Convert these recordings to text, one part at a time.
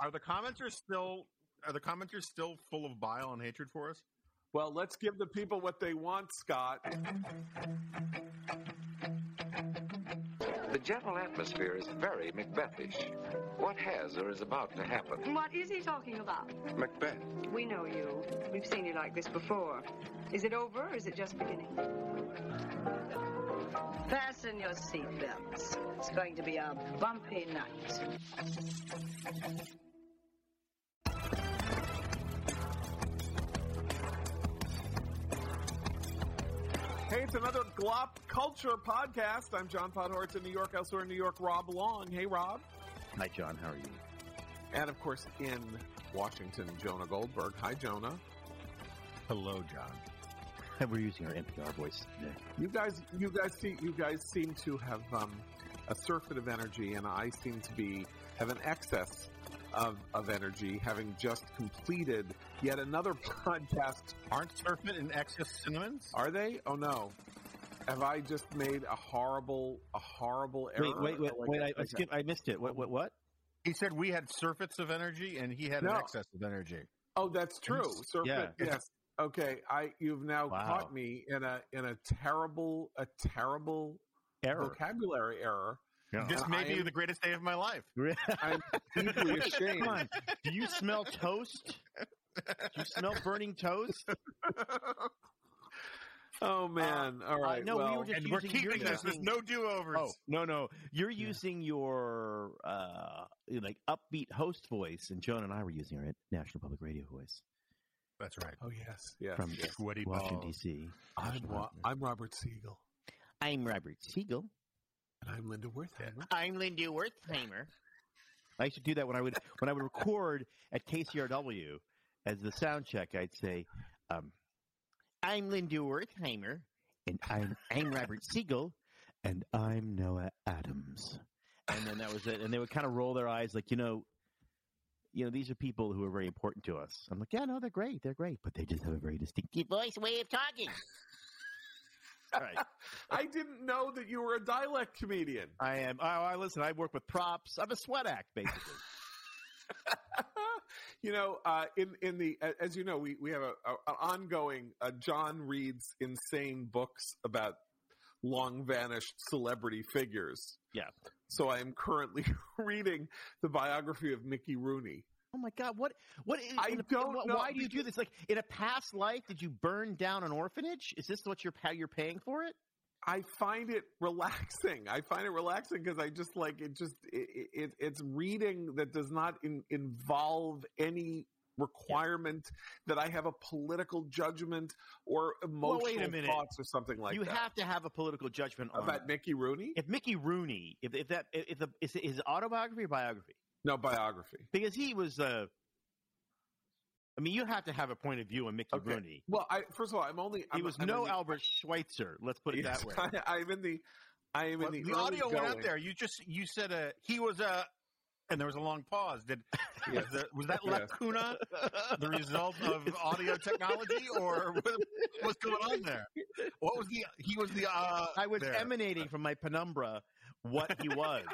Are the commenters still are the commenters still full of bile and hatred for us? Well, let's give the people what they want, Scott. The general atmosphere is very Macbethish. What has or is about to happen? What is he talking about? Macbeth. We know you. We've seen you like this before. Is it over or is it just beginning? Fasten your seatbelts. It's going to be a bumpy night. It's another Glop Culture podcast. I'm John Podhoretz in New York, elsewhere in New York, Rob Long. Hey, Rob. Hi, John. How are you? And of course, in Washington, Jonah Goldberg. Hi, Jonah. Hello, John. We're using our NPR voice today. You guys, you guys see, you guys seem to have um, a surfeit of energy, and I seem to be have an excess of of energy, having just completed yet another podcast. Aren't Surfeit and Excess cinnamons? Are they? Oh no! Have I just made a horrible, a horrible error? Wait, wait, wait, Like wait! a- I, I, like a- skipped, I missed it. What? What? What? He said we had surfeits of energy and he had No. an excess of energy. Oh, that's true. Surfeit, Yeah. yes. Okay, I you've now Wow. caught me in a in a terrible a terrible Error. vocabulary error. Yeah. This Uh, may I be am- the greatest day of my life. I'm deeply ashamed. Come on. Do you smell toast? Do you smell burning toast? Oh man! All right. Uh, no, we were just And we're keeping this. There's no do overs. Oh no, no! You're using your uh, like upbeat host voice, and Joan and I were using our National Public Radio voice That's right. oh yes, yes. from yes. Washington. D.C. I'm Wa- I'm Robert Siegel, I'm Robert Siegel. And I'm Linda Wertheimer. I'm Linda Wertheimer. I used to do that when I would when I would record at KCRW as the sound check. I'd say, um, "I'm Linda Wertheimer, and I'm I'm Robert Siegel, and I'm Noah Adams." And then that was it. And they would kind of roll their eyes, like you know, you know, these are people who are very important to us. I'm like, yeah, no, they're great, they're great, but they just have a very distinctive voice, way of talking. Right. I didn't know that you were a dialect comedian. I am. Oh, I listen. I work with props. I'm a sweat act, basically. you know, uh, in in the as you know, we we have a, a an ongoing. Uh, John reads insane books about long vanished celebrity figures. Yeah. So I am currently reading the biography of Mickey Rooney. Oh my God! What? What? in- I in a- don't wh- know, Why do you do this? Like in a past life, did you burn down an orphanage? Is this what you're how you're paying for it? I find it relaxing. I find it relaxing because I just like it. Just it, it, it's reading that does not in, involve any requirement that I have a political judgment or Well, emotional minute. thoughts or something like you that. You have to have a political judgment on about Mickey Rooney? if Mickey Rooney, if if that if the is it his autobiography or biography? No biography. Because he was. uh I mean, you have to have a point of view on Mickey Okay. Rooney. Well, I first of all, I'm only. He I'm, was I'm no the, Albert Schweitzer. Let's put it Yes, that way. I, am in the. I am Well, in the, the audio went out there. You just you said uh, he was a, and there was a long pause. Did was, the, was that Yes. lacuna the result of audio technology, or what, what's going on there? What was the he was the uh, I was there. emanating from my penumbra what he was.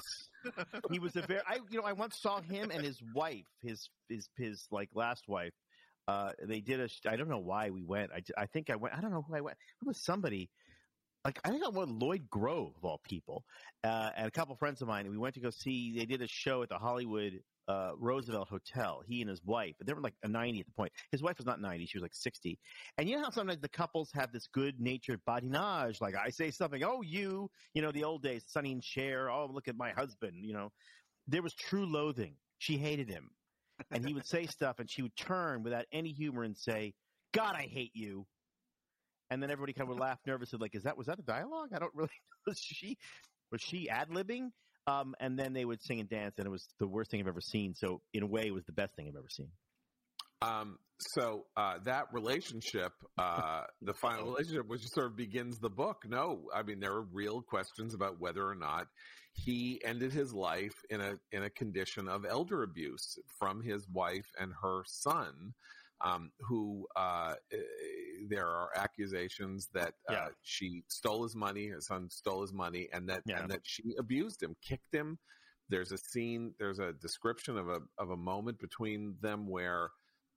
he was a very I you know I once saw him and his wife, his his his like last wife. Uh, they did a. I don't know why we went. I, I think I went. I don't know who I went. It was somebody. Like I think I went Lloyd Grove of all people, uh, and a couple friends of mine. And we went to go see. They did a show at the Hollywood uh, Roosevelt Hotel. He and his wife. They were like a ninety at the point. His wife was not ninety; she was like sixty. And you know how sometimes the couples have this good natured badinage, like I say something, oh you, you know, the old days, Sonny and Cher, oh look at my husband, you know. There was true loathing. She hated him. And he would say stuff and she would turn without any humor and say, God, I hate you. And then everybody kind of would laugh nervously, like, is that was that a dialogue? I don't really know. was she was she ad libbing? Um, and then they would sing and dance, and it was the worst thing I've ever seen. So in a way, it was the best thing I've ever seen. Um, so uh, that relationship, uh, the final relationship, which sort of begins the book. No, I mean there are real questions about whether or not he ended his life in a in a condition of elder abuse from his wife and her son. Um, who uh, there are accusations that uh, she stole his money, his son stole his money, and that Yeah. and that she abused him, kicked him, there's a scene, there's a description of a of a moment between them where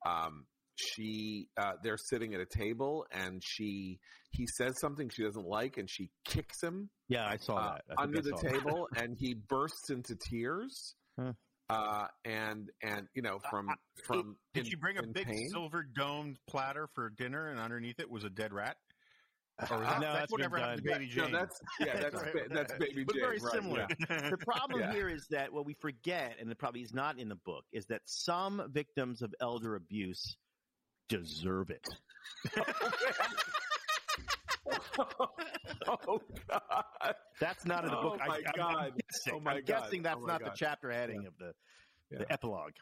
um, she uh, they're sitting at a table and she he says something she doesn't like and she kicks him Yeah, I saw uh, that I under I the that. table and he bursts into tears. Huh. Uh, and and you know from from Did in- she bring a big pain. silver domed platter for dinner, and underneath it was a dead rat? Or was Uh, that, no, that's that's whatever been happened to done. Baby No, Jane. that's yeah, that's Right. that's baby But Jane, very right, similar. yeah. the problem Yeah. here is that what we forget, and it probably is not in the book, is that some victims of elder abuse deserve it. oh God! That's not in the book. Oh, my I, I'm- God. I'm guessing, Oh, my I'm God. guessing that's Oh, not the chapter heading of the, Yeah. the epilogue.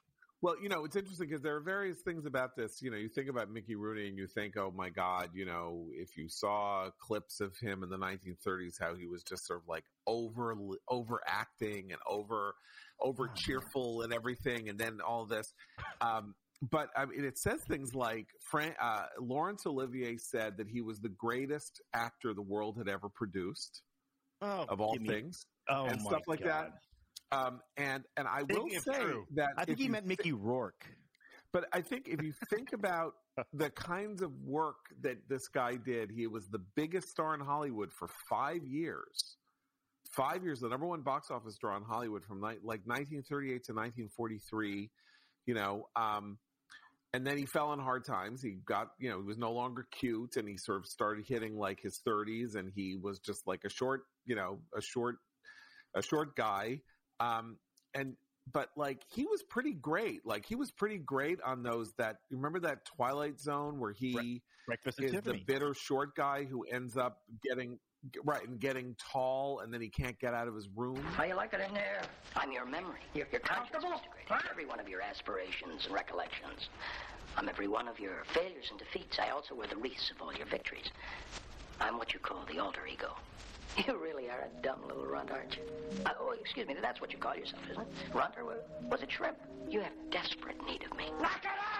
Well, you know, it's interesting because there are various things about this. You know, you think about Mickey Rooney and you think, oh my God, you know, if you saw clips of him in the 1930s, how he was just sort of like over overacting and over over cheerful and everything, and then all this. Um, but I mean, it says things like Fran- uh, Laurence Olivier said that he was the greatest actor the world had ever produced Oh, of all me- things, oh and stuff like that. Um, and and I will Speaking say true, that I think he meant Mickey Rourke. but I think if you think about the kinds of work that this guy did, he was the biggest star in Hollywood for five years. Five years, the number one box office draw in Hollywood from like 1938 to 1943. You know, um, and then he fell on hard times. He got, you know, he was no longer cute, and he sort of started hitting like his 30s, and he was just like a short, you know, a short, a short guy. Um, and but like he was pretty great. Like he was pretty great on those that remember that Twilight Zone where he Breakfast is the bitter short guy who ends up getting right and getting tall and then he can't get out of his room. How you like it in there? I'm your memory. You're, you're conscious, Mr. Every one of your aspirations and recollections. I'm every one of your failures and defeats. I also wear the wreaths of all your victories. I'm what you call the alter ego. You really are a dumb little runt, aren't you? Uh, oh, excuse me. That's what you call yourself, isn't it? Runt or wa- was it shrimp? You have desperate need of me. Knock it off!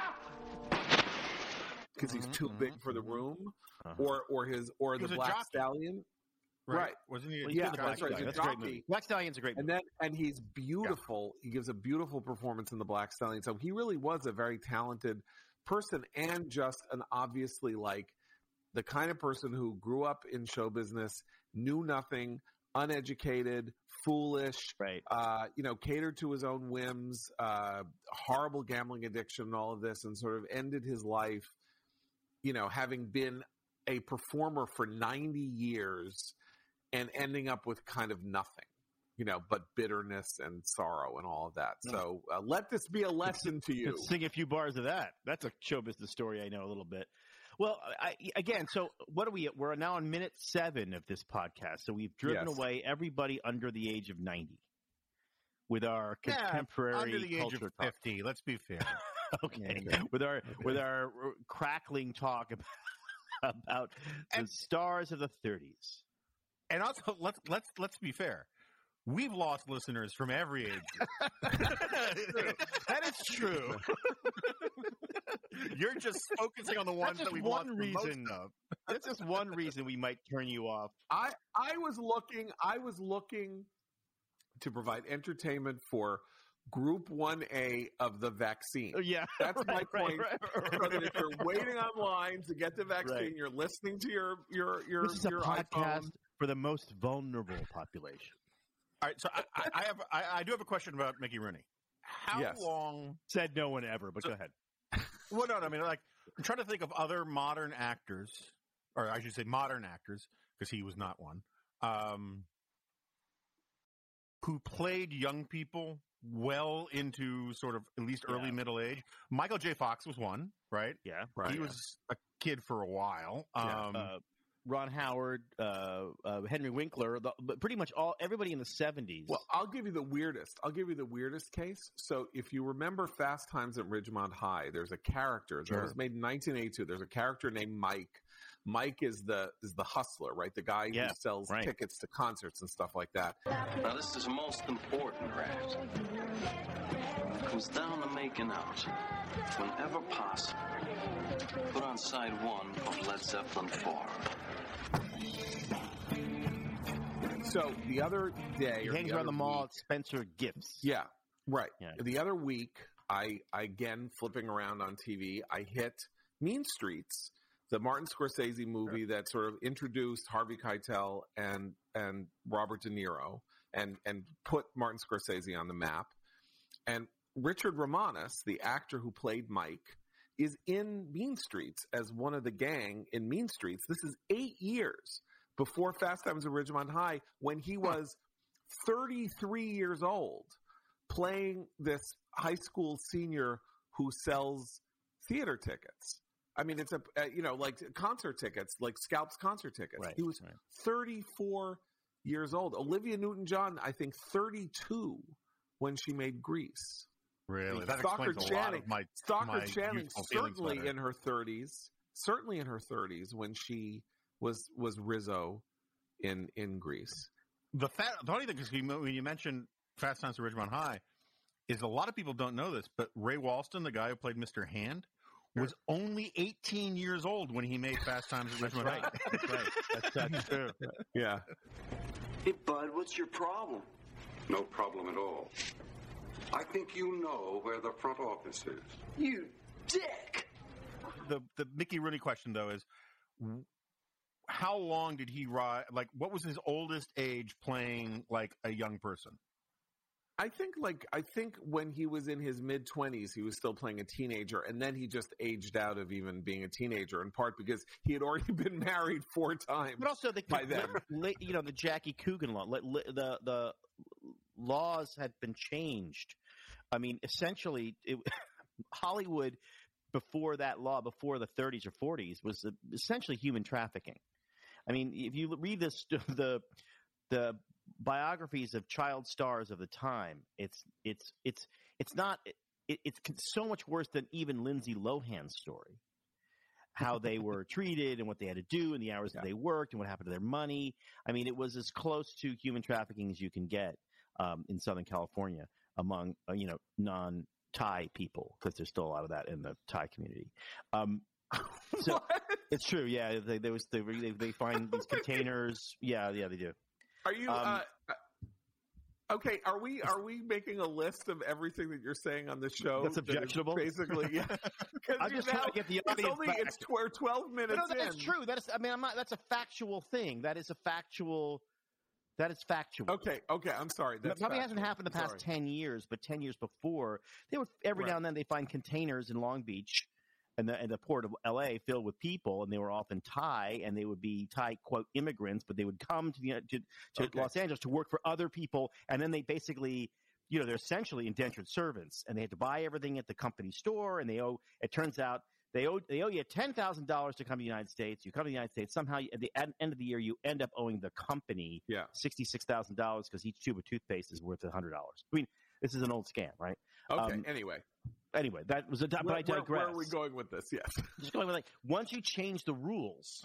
Because he's too big for the room, Uh-huh. or or his or the black jockey. stallion, right? Wasn't he? Well, Yeah, that's Black right. That's a a great jockey. movie. Black Stallion's a great And then and he's beautiful. He gives a beautiful performance in the Black Stallion. So he really was a very talented person and just an obviously like the kind of person who grew up in show business, knew nothing, uneducated, foolish, Right. uh, you know, catered to his own whims, uh, horrible gambling addiction, and all of this, and sort of ended his life, you know, having been a performer for 90 years and ending up with kind of nothing, you know, but bitterness and sorrow and all of that. Hmm. So uh, let this be a lesson to you. Sing a few bars of that. That's a show business story I know a little bit. Well, I, again, so what are we? at? We're now on minute seven of this podcast. So we've driven Yes. away everybody under the age of ninety with our Yeah, contemporary under the age of talk. fifty. Let's be fair. Okay, with our with our uh, crackling talk about, about the stars of the thirties. and also, let's let's let's be fair. We've lost listeners from every age. That is true. You're just focusing on the ones that we've one most reason. of. That's just one reason we might turn you off. I I was looking I was looking to provide entertainment for group 1A of the vaccine. Oh, Yeah, That's my right, right, point. right, right, so that if you're waiting online to get the vaccine, Right. you're listening to your your your This is a podcast iPhone. for the most vulnerable population. All right, so I, I, I have I, I do have a question about Mickey Rooney. How Yes. long? Said no one ever, but go ahead. Well, no, no, I mean, like I'm trying to think of other modern actors, or I should say modern actors, because he was not one, um, who played young people well into sort of at least early Yeah. middle age. Michael J. Fox was one, right? Yeah. Right. he was a kid for a while. Yeah. Um, uh, Ron Howard, uh, uh, Henry Winkler, the, but pretty much all everybody in the seventies. Well, I'll give you the weirdest. I'll give you the weirdest case. So, if you remember Fast Times at Ridgemont High, there's a character that was made in 1982. There's a character named Mike. Mike is the is the hustler, right? The guy Yeah, who sells right. tickets to concerts and stuff like that. Now, this is most important, Rat. It comes down to making out. Whenever possible, put on side one of Led Zeppelin 4. So the other day, He hangs around the mall week- at Spencer Gifts. Yeah, right. Yeah. The other week, I, I again flipping around on TV, I hit Mean Streets, the Martin Scorsese movie that sort of introduced Harvey Keitel and and Robert De Niro and and put Martin Scorsese on the map. And Richard Romanus, the actor who played Mike, is in Mean Streets as one of the gang in Mean Streets. This is eight years before Fast Times at Ridgemont High, when he was 33 years old, playing this high school senior who sells theater tickets. I mean, it's a uh, you know like concert tickets, like Scalp's concert tickets. Right, he was right. 34 years old. Olivia Newton-John, I think, 32 when she made Grease. Really, that Stockard explains a lot Channing- of my Stockard my Channing, certainly in her 30s, certainly in her 30s when she was was Rizzo in in Grease. the fa- the funny thing is when you mentioned Fast Times at Ridgemont High, is a lot of people don't know this, but Ray Walston, the guy who played Mr. Hand, was only 18 years old when he made Fast Times at Ridgemont High. That's right. That's, that's true. Yeah. Hey, Bud, what's your problem? No problem at all. I think you know where the front office is. You dick! The the Mickey Rooney question though is, how long did he ride? Like, what was his oldest age playing like a young person? I think like I think when he was in his mid twenties, he was still playing a teenager, and then he just aged out of even being a teenager. In part because he had already been married four times. But also, the, By then. you know, the Jackie Coogan law, the the laws had been changed. I mean, essentially, it, Hollywood before that law, before the 30s or 40s, was essentially human trafficking. I mean, if you read this, the the biographies of child stars of the time, it's it's it's it's not it, it's so much worse than even Lindsay Lohan's story. How they were treated and what they had to do and the hours that they worked and what happened to their money. I mean, it was as close to human trafficking as you can get um, in Southern California among uh, you know non Thai people because there's still a lot of that in the Thai community. Um, so it's true. Yeah, they, there was they, they they find these containers. Yeah, yeah, they do. Are you? Um, uh, okay, are we are we making a list of everything that you're saying on the show? That's that objectionable? Basically, yeah. I'm just trying now- to get the It's only back. it's tw- we're twelve minutes no, that's true. That is. I mean, I'm not. That's a factual thing. That is a factual. That is factual. Okay, okay. I'm sorry. It That's probably factual. hasn't happened the past Sorry. ten years, but ten years before, they would every Right. now and then they find containers in Long Beach, and the and the port of L.A. filled with people, and they were often Thai, and they would be Thai quote immigrants, but they would come to the to, to Okay. Los Angeles to work for other people, and then they basically, you know, they're essentially indentured servants, and they had to buy everything at the company store, and they owe. It turns out. They owe, they owe you ten thousand dollars to come to the United States. You come to the United States. Somehow, at the end end of the year, you end up owing the company Yeah. sixty-six thousand dollars because each tube of toothpaste is worth a hundred dollars. I mean, this is an old scam, right? Okay. Um, anyway, Anyway, that was a. But where, I digress. where are we going with this? Yes. Just going with like once you change the rules,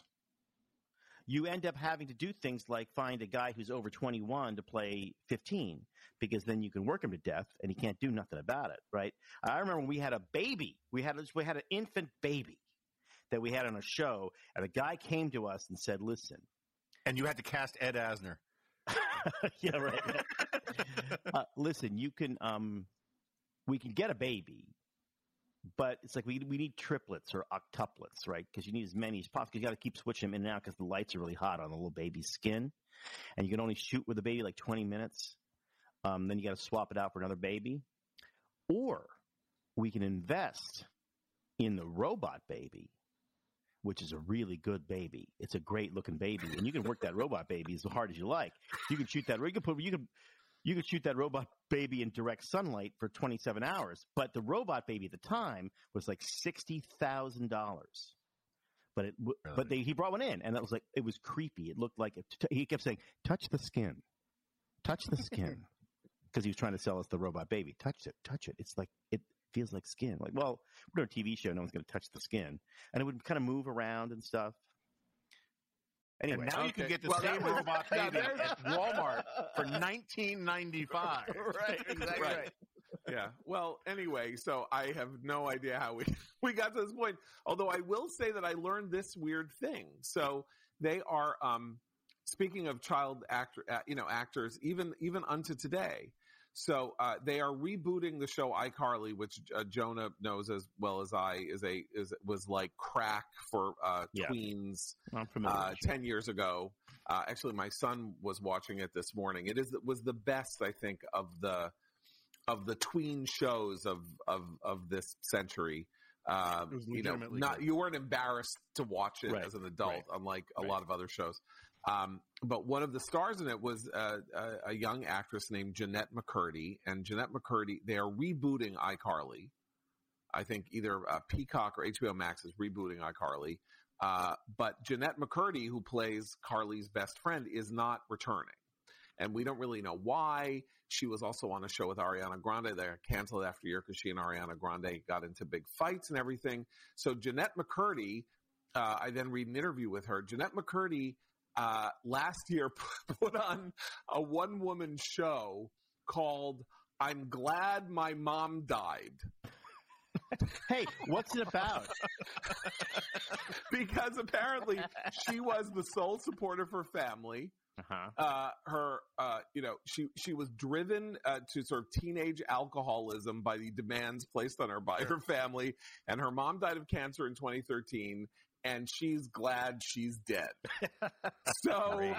you end up having to do things like find a guy who's over twenty-one to play fifteen because then you can work him to death and he can't do nothing about it, right? I remember when we had a baby. We had we had an infant baby that we had on a show, and a guy came to us and said, "Listen." And you had to cast Ed Asner. yeah, right. uh, listen, you can um, we can get a baby, but it's like we we need triplets or octuplets, right? Because you need as many as possible. You got to keep switching them in and out because the lights are really hot on the little baby's skin, and you can only shoot with the baby like twenty minutes. Um, then you got to swap it out for another baby, or we can invest in the robot baby. Which is a really good baby. It's a great looking baby, and you can work that robot baby as hard as you like. You can shoot that. You can put. You can. You could shoot that robot baby in direct sunlight for 27 hours, but the robot baby at the time was like sixty thousand dollars. But it, w but they, he brought one in, and that was like it was creepy. It looked like it, he kept saying, "Touch the skin, touch the skin," because he was trying to sell us the robot baby. Touch it, touch it. It's like it feels like skin. Like, well, we're doing a TV show. No one's going to touch the skin, and it would kind of move around and stuff. Anyway, and now you can get the Well, same was- robot baby there's- at Walmart for nineteen ninety five. right, exactly Right. right. yeah. Well, anyway, so I have no idea how we we got to this point. Although I will say that I learned this weird thing. So they are um speaking of child actor, uh, you know, actors, even even unto today. So uh, they are rebooting the show iCarly, which uh, Jonah knows as well as I is a is was like crack for uh, Yeah. tweens uh, ten years ago. Uh, actually, my son was watching it this morning. It is was the best I think of the of the tween shows of of of this century. Um, you know, not good. you weren't embarrassed to watch it Right, as an adult, right, unlike a right. lot of other shows. Um, but one of the stars in it was a, a young actress named Jennette McCurdy, and Jennette McCurdy. They are rebooting iCarly. I think either uh, Peacock or HBO Max is rebooting iCarly. Uh, but Jennette McCurdy, who plays Carly's best friend, is not returning. And we don't really know why. She was also on a show with Ariana Grande. They canceled after a year because she and Ariana Grande got into big fights and everything. So Jennette McCurdy, uh, I then read an interview with her. Jennette McCurdy uh, last year put on a one woman show called I'm Glad My Mom Died. hey, what's it about? because apparently she was the sole support of her family. Uh-huh. Uh, her, uh, you know, she she was driven uh, to sort of teenage alcoholism by the demands placed on her by her family, and her mom died of cancer in 2013, and she's glad she's dead. so,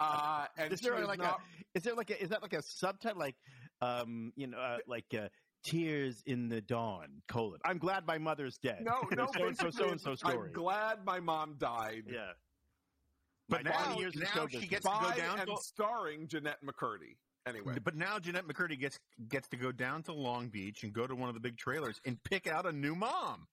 uh, and is there like not- a is there like a is that like a subtitle like um you know uh, like uh, tears in the dawn colon I'm glad my mother's dead no, no, so and so so and so it's, story I'm glad my mom died. yeah But My now, 20 years in now show she business. gets to go down and to starring Jennette McCurdy. Anyway, But now Jennette McCurdy gets gets to go down to Long Beach and go to one of the big trailers and pick out a new mom.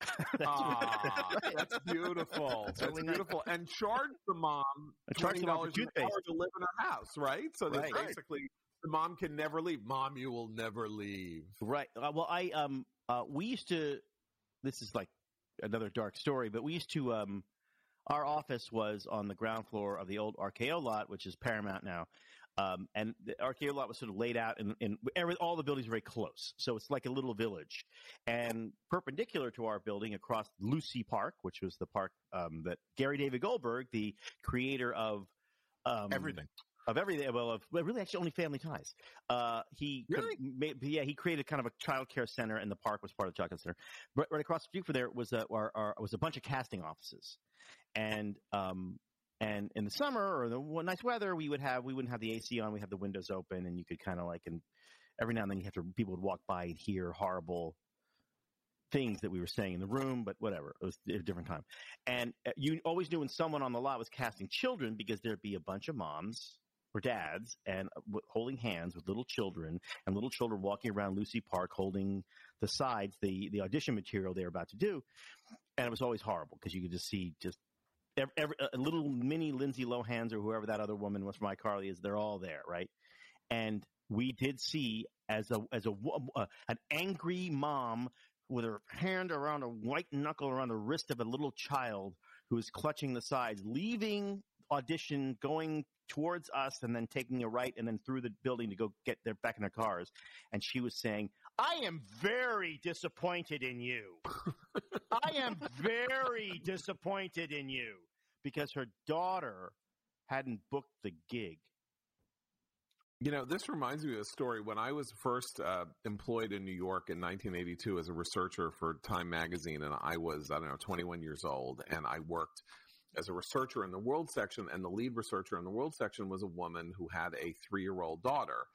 Ah, that's beautiful. That's, nice. beautiful. And charge the mom twenty dollars an hour to live in her house, right? So that Right. basically the mom can never leave. Mom, you will never leave. right uh, well I um uh we used to this is like another dark story but we used to um our office was on the ground floor of the old RKO lot which is Paramount now um, and the RKO lot was sort of laid out in, in every, all the buildings are very close. So it's like a little village. And perpendicular to our building across Lucy Park, which was the park um, that Gary David Goldberg, the creator of um, Everything. of everything. Well, of well, really, actually, only Family Ties. Uh, he Really? made, yeah, he created kind of a child care center, and the park was part of the child care center. Right, right across the street from there was a our, our, was a bunch of casting offices, and um, and in the summer or the nice weather, we would have we wouldn't have the AC on, we have the windows open, and you could kind of like and every now and then you have to people would walk by and hear horrible things that we were saying in the room, but whatever. It was a different time. And uh, you always knew when someone on the lot was casting children because there'd be a bunch of moms or dads and uh, holding hands with little children and little children walking around Lucy Park holding the sides, the, the audition material they were about to do. And it was always horrible because you could just see just every, a little mini Lindsay Lohans or whoever that other woman was from iCarly is. They're all there, right? And we did see as a as a uh, an angry mom with her hand around a white knuckle around the wrist of a little child who is clutching the sides, leaving audition, going towards us, and then taking a right and then through the building to go get their back in their cars. And she was saying, "I am very disappointed in you. I am very disappointed in you because her daughter hadn't booked the gig." You know, this reminds me of a story. When I was first uh, employed in New York in 1982 as a researcher for Time Magazine, and I was, I don't know, 21 years old, and I worked as a researcher in the world section, and the lead researcher in the world section was a woman who had a three year old daughter.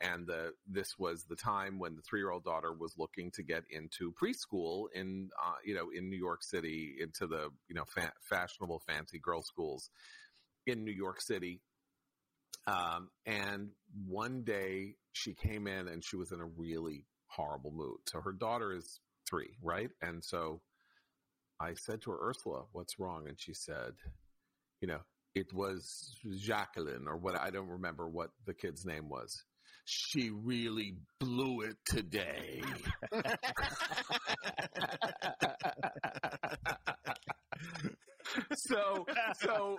And the, this was the time when the three year old daughter was looking to get into preschool in, uh, you know, in New York City, into the, you know, fa- fashionable, fancy girl schools in New York City. Um, and one day she came in and she was in a really horrible mood. So her daughter is three, right? And so I said to her, Ursula, what's wrong? And she said, you know, it was Jacqueline or what, I don't remember what the kid's name was. She really blew it today. so so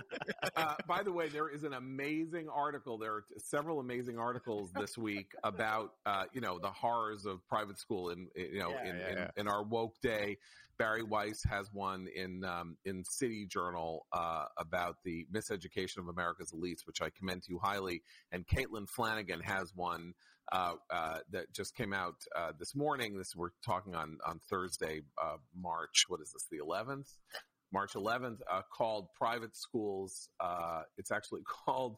uh, by the way there is an amazing article there are several amazing articles this week about uh, you know the horrors of private school in you know Yeah, in, yeah, in, yeah. in our woke day bari weiss has one in um, in city journal uh, about the miseducation of america's elites which i commend to you highly and caitlin flanagan has one uh, uh, that just came out uh, this morning. This we're talking on on Thursday, uh, March. What is this? The 11th, March 11th. Uh, called "Private Schools." Uh, it's actually called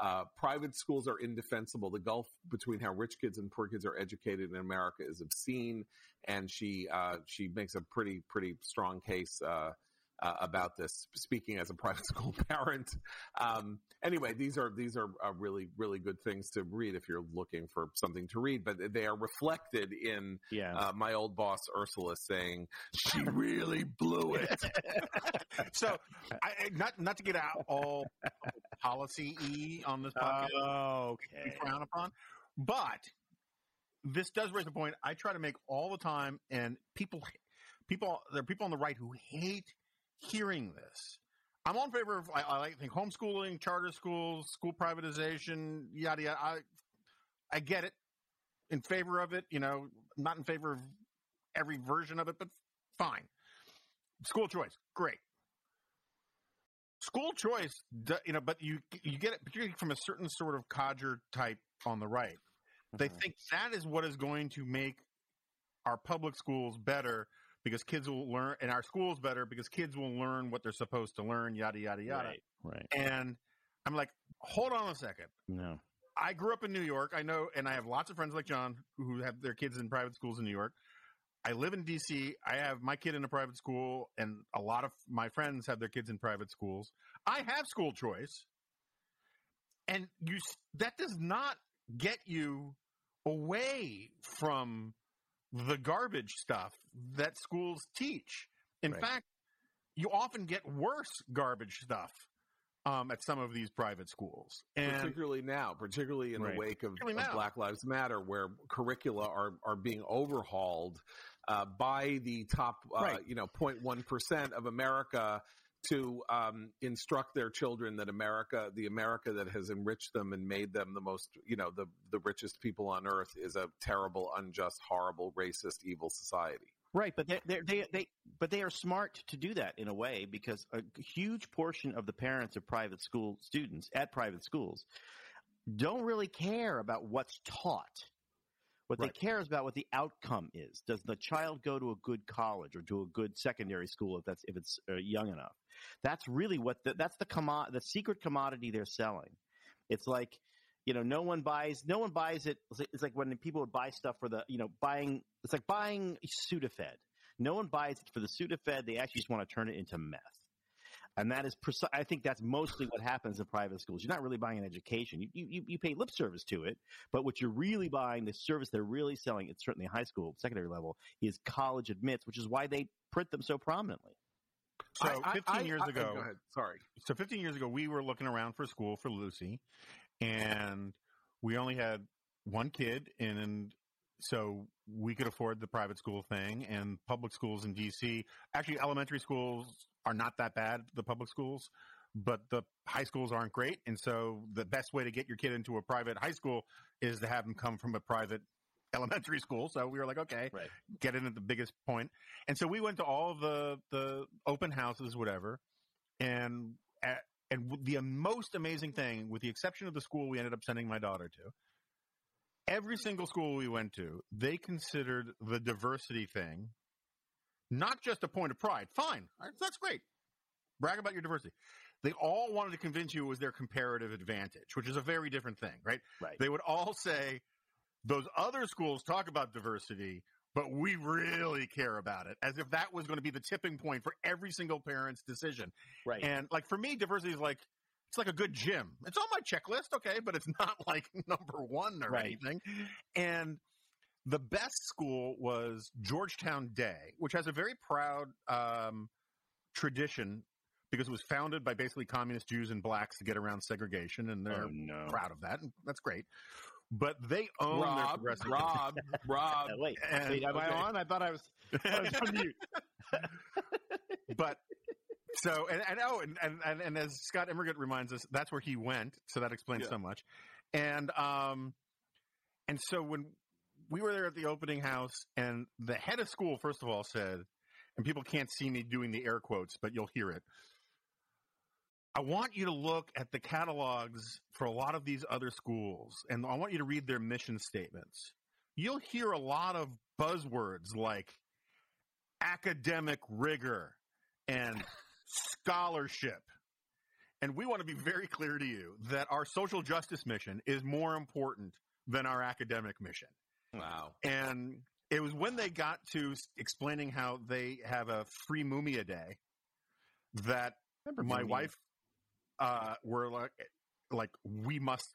uh, "Private Schools Are Indefensible." The gulf between how rich kids and poor kids are educated in America is obscene, and she uh, she makes a pretty pretty strong case. Uh, uh, about this, speaking as a private school parent. Um, anyway, these are these are uh, really really good things to read if you're looking for something to read. But they are reflected in Yeah. uh, my old boss Ursula saying she really blew it. So, I, I- not not to get out all policy e on this podcast, Oh, okay. frown upon, but this does raise a point I try to make all the time, and people, people, there are people on the right who hate hearing this. I'm all in favor of I, I like think homeschooling, charter schools, school privatization, yada yada. I I get it, in favor of it. You know, not in favor of every version of it, but fine. School choice, great. School choice, you know, but you you get it particularly from a certain sort of codger type on the right. They Mhm. think that is what is going to make our public schools better because kids will learn, and our schools better because kids will learn what they're supposed to learn, yada yada yada. Right. Right. And I'm like, hold on a second. No. I grew up in New York. I know, and I have lots of friends like John who have their kids in private schools in New York. I live in DC. I have my kid in a private school, and a lot of my friends have their kids in private schools. I have school choice, and you that does not get you away from the garbage stuff that schools teach. In Right. fact, you often get worse garbage stuff um, at some of these private schools, and particularly now, particularly in Right. the wake of, of. Black Lives Matter, where curricula are are being overhauled uh, by the top, uh, Right. you know, 0.1 percent of America to um, instruct their children that America, the America that has enriched them and made them the most, you know, the the richest people on earth, is a terrible, unjust, horrible, racist, evil society. Right, but they they they but they are smart to do that in a way because a huge portion of the parents of private school students at private schools don't really care about what's taught. What Right. they care is about what the outcome is. Does the child go to a good college or to a good secondary school if that's if it's uh, young enough? That's really what the, that's the commo- the secret commodity they're selling. It's like you know, no one buys, no one buys it. It's like when people would buy stuff for the, you know, buying, it's like buying Sudafed. No one buys it for the Sudafed. They actually just want to turn it into meth. And that is, preci- I think that's mostly what happens in private schools. You're not really buying an education. You, you, you pay lip service to it, but what you're really buying, the service they're really selling, it's certainly high school, secondary level, is college admits, which is why they print them so prominently. so I- I- 15 I- years I- ago, go ahead. Sorry. so 15 years ago, we were looking around for school for Lucy, and we only had one kid, and so we could afford the private school thing. And public schools in DC, actually, elementary schools are not that bad. The public schools, but the high schools aren't great. And so the best way to get your kid into a private high school is to have them come from a private elementary school. So we were like, okay, Right. get in at the biggest point. And so we went to all the the open houses, whatever, and at, and the most amazing thing, with the exception of the school we ended up sending my daughter to, every single school we went to, they considered the diversity thing not just a point of pride. Fine, that's great. Brag about your diversity. They all wanted to convince you it was their comparative advantage, which is a very different thing, right? Right. They would all say those other schools talk about diversity, but we really care about it, as if that was going to be the tipping point for every single parent's decision. Right. And like for me, diversity is like it's like a good gym. It's on my checklist, okay, but it's not like number one or Right. anything. And the best school was Georgetown Day, which has a very proud um, tradition because it was founded by basically communist Jews and blacks to get around segregation, and they're Oh, no. proud of that, and that's great. But they own their Rob, progressive. Rob, Rob. Wait, And- wait, am I on? I thought I was. I was on mute. but So and, and oh and, and and as Scott Immergut reminds us, that's where he went. So that explains Yeah. so much. And um, and so when we were there at the opening house, and the head of school first of all said, and people can't see me doing the air quotes, but you'll hear it. I want you to look at the catalogs for a lot of these other schools, and I want you to read their mission statements. You'll hear a lot of buzzwords like academic rigor and scholarship. And we want to be very clear to you that our social justice mission is more important than our academic mission. Wow. And it was when they got to explaining how they have a free Mumia day that my Mumia. wife uh, were like, like we must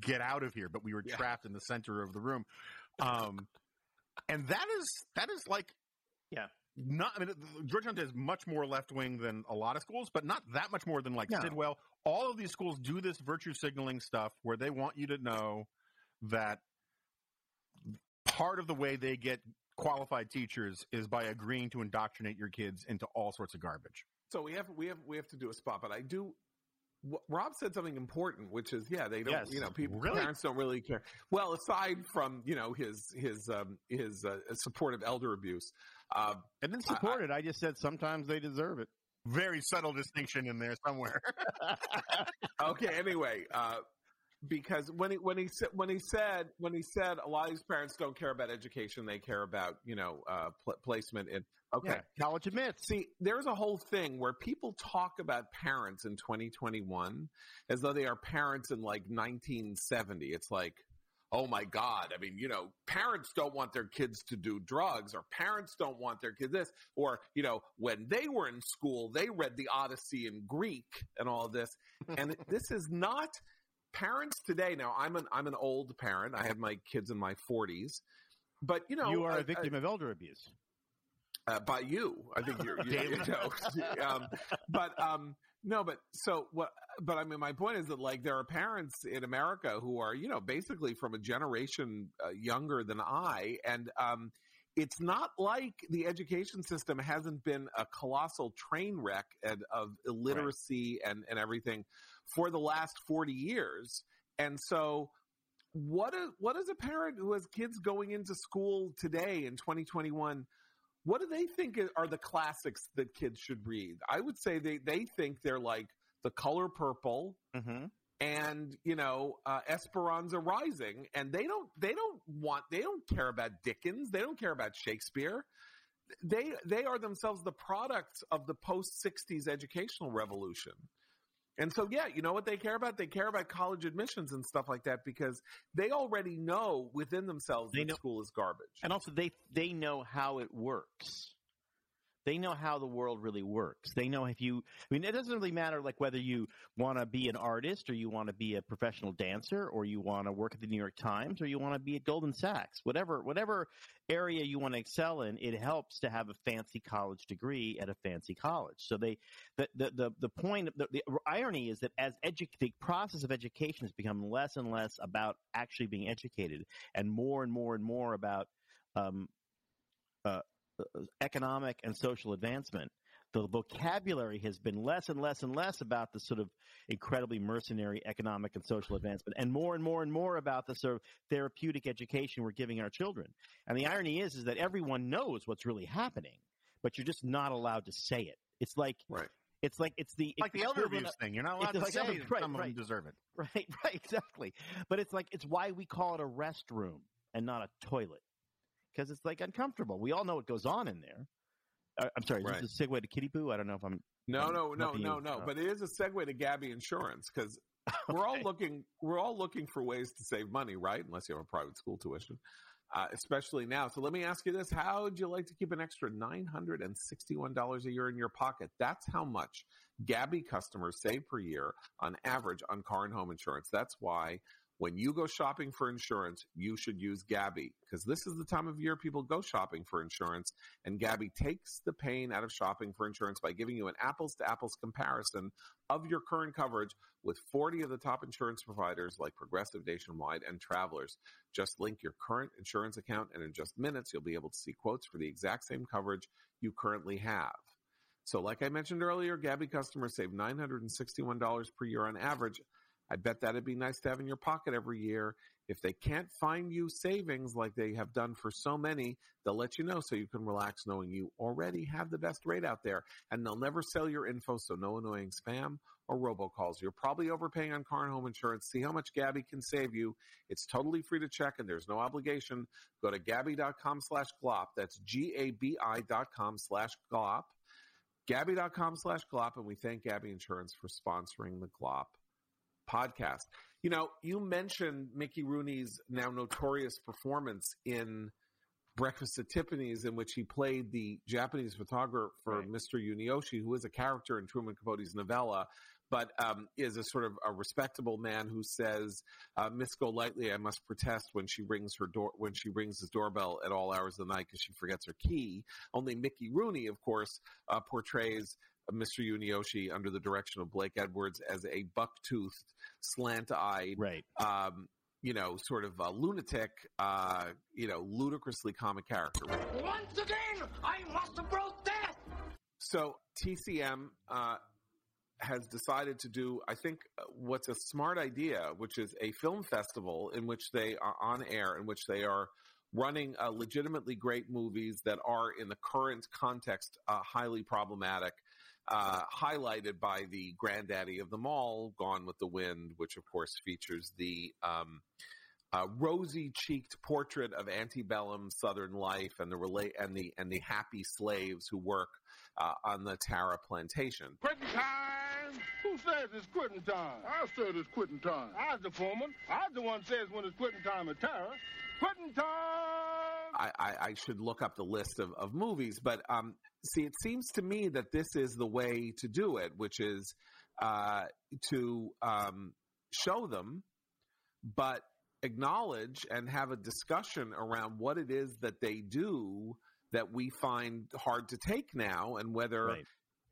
get out of here, but we were Yeah. trapped in the center of the room. Um, and that is that is like Yeah. Not. I mean, Georgetown is much more left wing than a lot of schools, but not that much more than like No. Sidwell. All of these schools do this virtue signaling stuff where they want you to know that part of the way they get qualified teachers is by agreeing to indoctrinate your kids into all sorts of garbage. So we have we have we have to do a spot, but I do. Wh- Rob said something important, which is yeah, they don't. Yes. You know, people Really? parents don't really care. Well, aside from you know his his um, his uh, support of elder abuse, uh, I didn't I- support it. I just said sometimes they deserve it. Very subtle distinction in there somewhere. okay. Anyway, uh, because when he when he said when he said when he said a lot of these parents don't care about education, they care about you know uh, pl- placement in. Okay. Yeah, college admits. See, there's a whole thing where people talk about parents in 2021 as though they are parents in like 1970. It's like, oh my God. I mean, you know, parents don't want their kids to do drugs or parents don't want their kids this. Or, you know, when they were in school, they read the Odyssey in Greek and all this. And this is not parents today. Now, I'm an, I'm an old parent. I have my kids in my 40s. But, you know, you are I- a victim of elder abuse. uh, by you. I think you're, you, you know, um, but um, no, but so what? But I mean, my point is that like there are parents in America who are you know basically from a generation uh, younger than I, and um, it's not like the education system hasn't been a colossal train wreck and, of illiteracy and and everything for the last forty years, and so. What is, what is a parent who has kids going into school today in 2021 what do they think are the classics that kids should read? I would say they, they think they're like The Color Purple Mm-hmm. And you know uh, Esperanza Rising, and they don't they don't want they don't care about Dickens, they don't care about Shakespeare. They they are themselves the products of the post '60s educational revolution. And so, yeah, you know what they care about? They care about college admissions and stuff like that because they already know within themselves They that know- school is garbage. And also, they they know how it works. They know how the world really works. They know if you. I mean, it doesn't really matter like whether you want to be an artist or you want to be a professional dancer or you want to work at the New York Times or you want to be at Goldman Sachs. Whatever whatever area you want to excel in, it helps to have a fancy college degree at a fancy college. So they the the the, the point the, the irony is that as edu- the process of education has become less and less about actually being educated and more and more and more about um, uh, economic and social advancement. The vocabulary has been less and less and less about the sort of incredibly mercenary economic and social advancement, and more and more and more about the sort of therapeutic education we're giving our children. And the irony is, is that everyone knows what's really happening, but you're just not allowed to say it. It's like Right. It's like it's the like the elder abuse thing. You're not allowed to like say oh, elder- that right, some of right. them deserve it. Right, right, exactly. But it's like it's why we call it a restroom and not a toilet because it's like uncomfortable. We all know what goes on in there. Uh, I'm sorry, Right. this is a segue to Kitty Poo. I don't know if I'm No, I'm no, no, no, no. But it is a segue to Gabi Insurance because we're all looking we're all looking for ways to save money, right? Unless you have a private school tuition, uh, especially now. So let me ask you this: How would you like to keep an extra nine hundred and sixty-one dollars a year in your pocket? That's how much Gabi customers save per year on average on car and home insurance. That's why. When you go shopping for insurance, you should use Gabi because this is the time of year people go shopping for insurance. And Gabi takes the pain out of shopping for insurance by giving you an apples to apples comparison of your current coverage with 40 of the top insurance providers like Progressive, Nationwide, and Travelers. Just link your current insurance account, and in just minutes, you'll be able to see quotes for the exact same coverage you currently have. So, like I mentioned earlier, Gabi customers save $961 per year on average. I bet that'd be nice to have in your pocket every year. If they can't find you savings like they have done for so many, they'll let you know so you can relax knowing you already have the best rate out there. And they'll never sell your info, so no annoying spam or robocalls. You're probably overpaying on car and home insurance. See how much Gabi can save you. It's totally free to check and there's no obligation. Go to Gabi.com slash glop. That's G-A-B-I dot com slash glop. Gabi.com slash glop. And we thank Gabi Insurance for sponsoring the glop podcast. You know, you mentioned Mickey Rooney's now notorious performance in Breakfast at Tiffany's, in which he played the Japanese photographer right. Mr. Yunioshi, who is a character in Truman Capote's novella, but um, is a sort of a respectable man who says, uh, "Miss Golightly, I must protest when she rings her door when she rings his doorbell at all hours of the night because she forgets her key." Only Mickey Rooney, of course, uh, portrays Mr. Yunioshi under the direction of Blake Edwards as a buck-toothed, slant-eyed, right. Um, you know, sort of a lunatic, uh, you know, ludicrously comic character. Once again, I must approach death. So TCM uh, has decided to do, I think, uh, what's a smart idea, which is a film festival in which they are on air, in which they are running uh, legitimately great movies that are, in the current context, uh, highly problematic uh, highlighted by the granddaddy of them all, Gone with the Wind, which of course features the um, uh, rosy-cheeked portrait of antebellum Southern life and the relate and the and the happy slaves who work uh, on the Tara plantation. Quitting time! Who says it's quitting time? I said it's quitting time. I was the foreman. I was the one says when it's quitting time at Tara. Quitting time! I, I, I, should look up the list of, of movies, but um, see, it seems to me that this is the way to do it, which is uh, to um, show them, but acknowledge and have a discussion around what it is that they do that we find hard to take now, and whether right.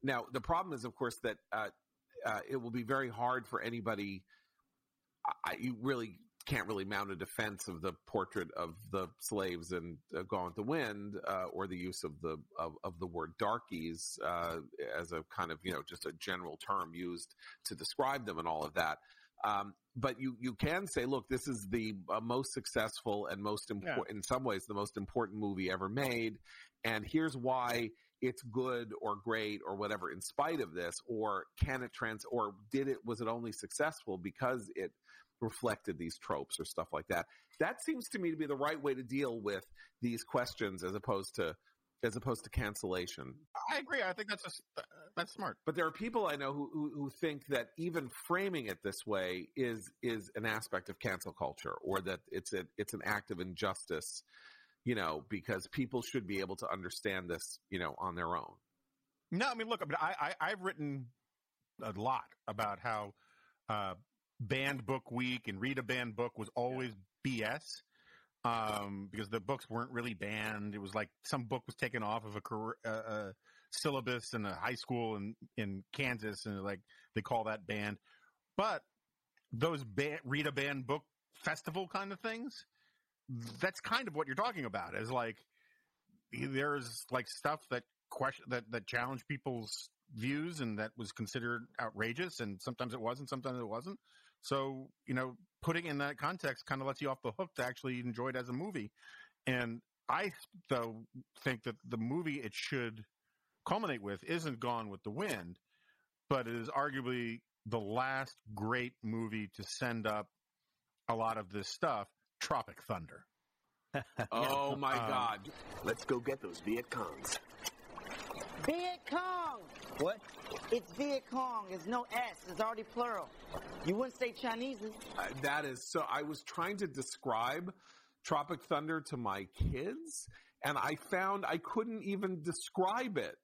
now the problem is, of course, that uh, uh, it will be very hard for anybody. I, you really can't really mount a defense of the portrait of the slaves in uh, Gone with the Wind, uh, or the use of the of, of the word darkies uh, as a kind of you know just a general term used to describe them and all of that. Um, but you you can say, look, this is the uh, most successful and most important, yeah. in some ways, the most important movie ever made, and here's why it's good or great or whatever in spite of this or can it trans or did it was it only successful because it reflected these tropes or stuff like that. That seems to me to be the right way to deal with these questions as opposed to as opposed to cancellation. I agree. I think that's a, that's smart. But there are people I know who, who, who think that even framing it this way is is an aspect of cancel culture, or that it's a it's an act of injustice. You know, because people should be able to understand this, you know, on their own. No, I mean, look, I, I I've written a lot about how uh, banned book week and read a banned book was always. BS. Um, because the books weren't really banned. It was like some book was taken off of a, career, uh, uh, syllabus in a high school in, in Kansas and like they call that banned. But those ban- read a banned book festival kind of things, that's kind of what you're talking about is like, there's like stuff that question that, that challenge people's views and that was considered outrageous and sometimes it wasn't, sometimes it wasn't. So, you know, putting in that context kind of lets you off the hook to actually enjoy it as a movie. And I, though, think that the movie it should culminate with isn't Gone with the Wind, but it is arguably the last great movie to send up a lot of this stuff Tropic Thunder. oh my um, God. Let's go get those Viet Congs. Viet Cong! What? It's Viet Cong. There's no S. It's already plural. You wouldn't say Chinese. Uh, that is so. I was trying to describe Tropic Thunder to my kids, and I found I couldn't even describe it.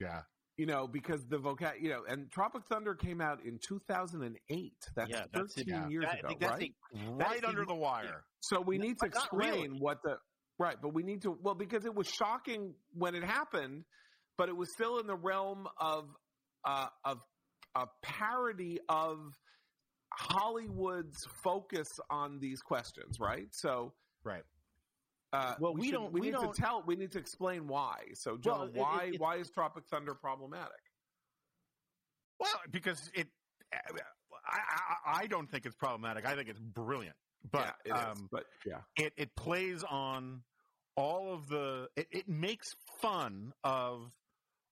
Yeah. You know, because the vocab, you know, and Tropic Thunder came out in 2008. That's yeah, 13 that's, yeah. years that, ago, right? right under the wire. So we need to explain really. what the, right, but we need to, well, because it was shocking when it happened, but it was still in the realm of uh, of a parody of Hollywood's focus on these questions, right? So, right. Uh, Well, we should- don't- We, we need don't- to tell. We need to explain why. So, John, Well, why it- why is Tropic Thunder problematic? Well, because it, I, I, I don't think it's problematic. I think it's brilliant. But yeah, it is, um, But yeah, it it plays on all of the. It, it makes fun of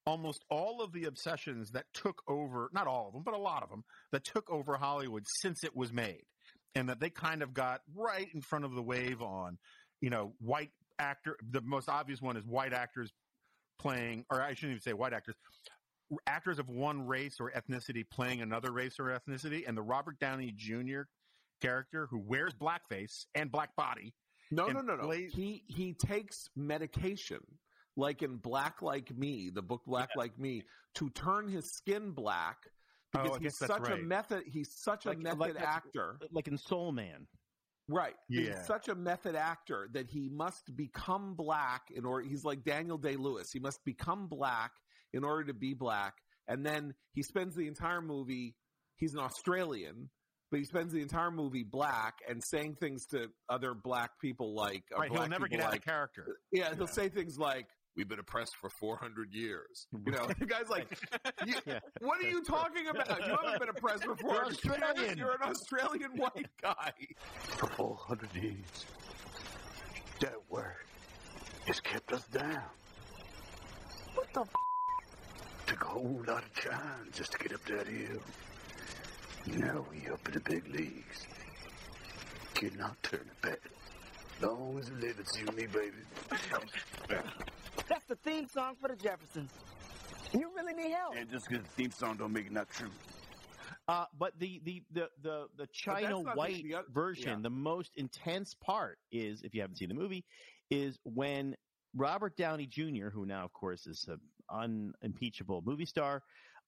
almost all of the obsessions that took over. Not all of them, but a lot of them that took over Hollywood since it was made, and that they kind of got right in front of the wave on. You know, white actor. The most obvious one is white actors playing, or I shouldn't even say white actors. Actors of one race or ethnicity playing another race or ethnicity, and the Robert Downey Jr. character who wears blackface and black body. no, no, no, no. plays- He he takes medication, like in Black Like Me, the book Black Like Me, to turn his skin black Oh, because I he's guess that's such a method. He's such a method like actor. like in Soul Man. Right. Yeah. He's such a method actor that he must become black in order. He's like Daniel Day Lewis. He must become black in order to be black. And then he spends the entire movie, he's an Australian, but he spends the entire movie black and saying things to other black people like, uh, Right, he'll never get people out of character. Yeah, he'll say things like, We've been oppressed for 400 years. You know, the guy's like, you, Yeah. What are you talking about? You haven't been oppressed for 400 years. Australian. You're an Australian white guy. For 400 years, that word has kept us down. What the f- Took a whole lot of time just to get up that hill. Now we up in the big leagues. Cannot turn it back. Long as it lives, it's you and me, baby. That's the theme song for the Jeffersons. You really need help. And just because the theme song don't make it not true. Uh, but the the the the, the China not the- White the oth- version, yeah. the most intense part is, if you haven't seen the movie, is when Robert Downey Jr., who now of course is an unimpeachable movie star,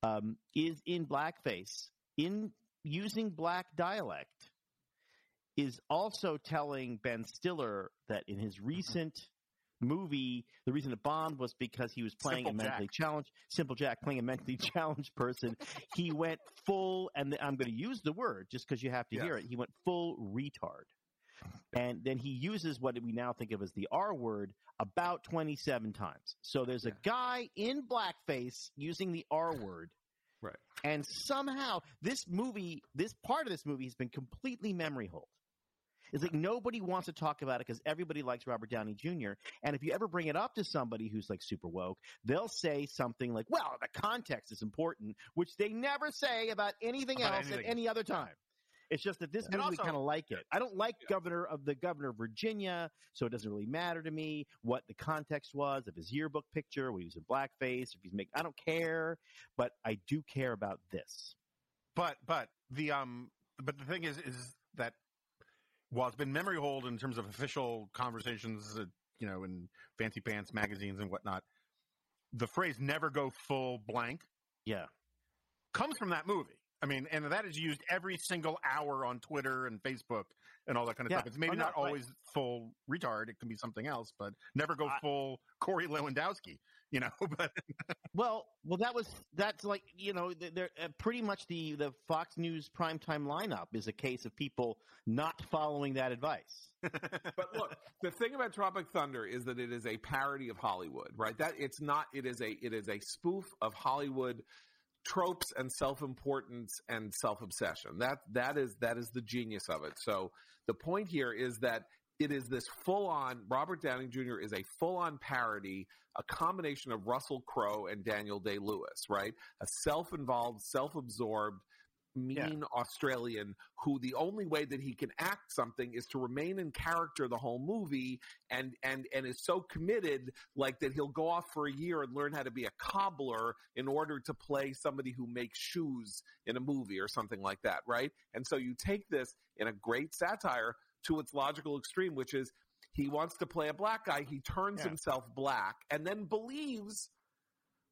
um, is in blackface, in using black dialect, is also telling Ben Stiller that in his recent movie, the reason it bombed was because he was playing Simple a mentally Jack. challenged, Simple Jack playing a mentally challenged person. he went full, and I'm going to use the word just because you have to hear it. He went full retard. And then he uses what we now think of as the R word about 27 times. So there's a guy in blackface using the R word. Right. And somehow this movie, this part of this movie has been completely memory hold. It's like nobody wants to talk about it because everybody likes Robert Downey Jr. And if you ever bring it up to somebody who's like super woke, they'll say something like, well, the context is important, which they never say about anything About else anything. at any other time. It's just that this And movie kind of like it. I don't like governor of the governor of Virginia, so it doesn't really matter to me what the context was of his yearbook picture, when he was in blackface, if he's making. I don't care, but I do care about this. But but the um but the thing is is that while it's been memory hold in terms of official conversations, uh, you know, in fancy pants magazines and whatnot, the phrase "never go full blank" Yeah. comes from that movie. I mean, and that is used every single hour on Twitter and Facebook and all that kind of Yeah. stuff. It's maybe Oh, no, not right. always full retard; it can be something else. But never go I- full Corey Lewandowski. You know, but Well, well, that was that's like you know they're uh, pretty much the the Fox News primetime lineup is a case of people not following that advice. but look, the thing about Tropic Thunder is that it is a parody of Hollywood, right? That it's not. It is a it is a spoof of Hollywood tropes and self-importance and self-obsession. That that is that is the genius of it. So the point here is that it is this full-on Robert Downey Jr. is a full-on parody, a combination of Russell Crowe and Daniel Day Lewis, right? A self-involved, self-absorbed mean Australian who the only way that he can act something is to remain in character the whole movie and and and is so committed like that he'll go off for a year and learn how to be a cobbler in order to play somebody who makes shoes in a movie or something like that, right? And so you take this in a great satire to its logical extreme, which is he wants to play a black guy, he turns Yeah. himself black and then believes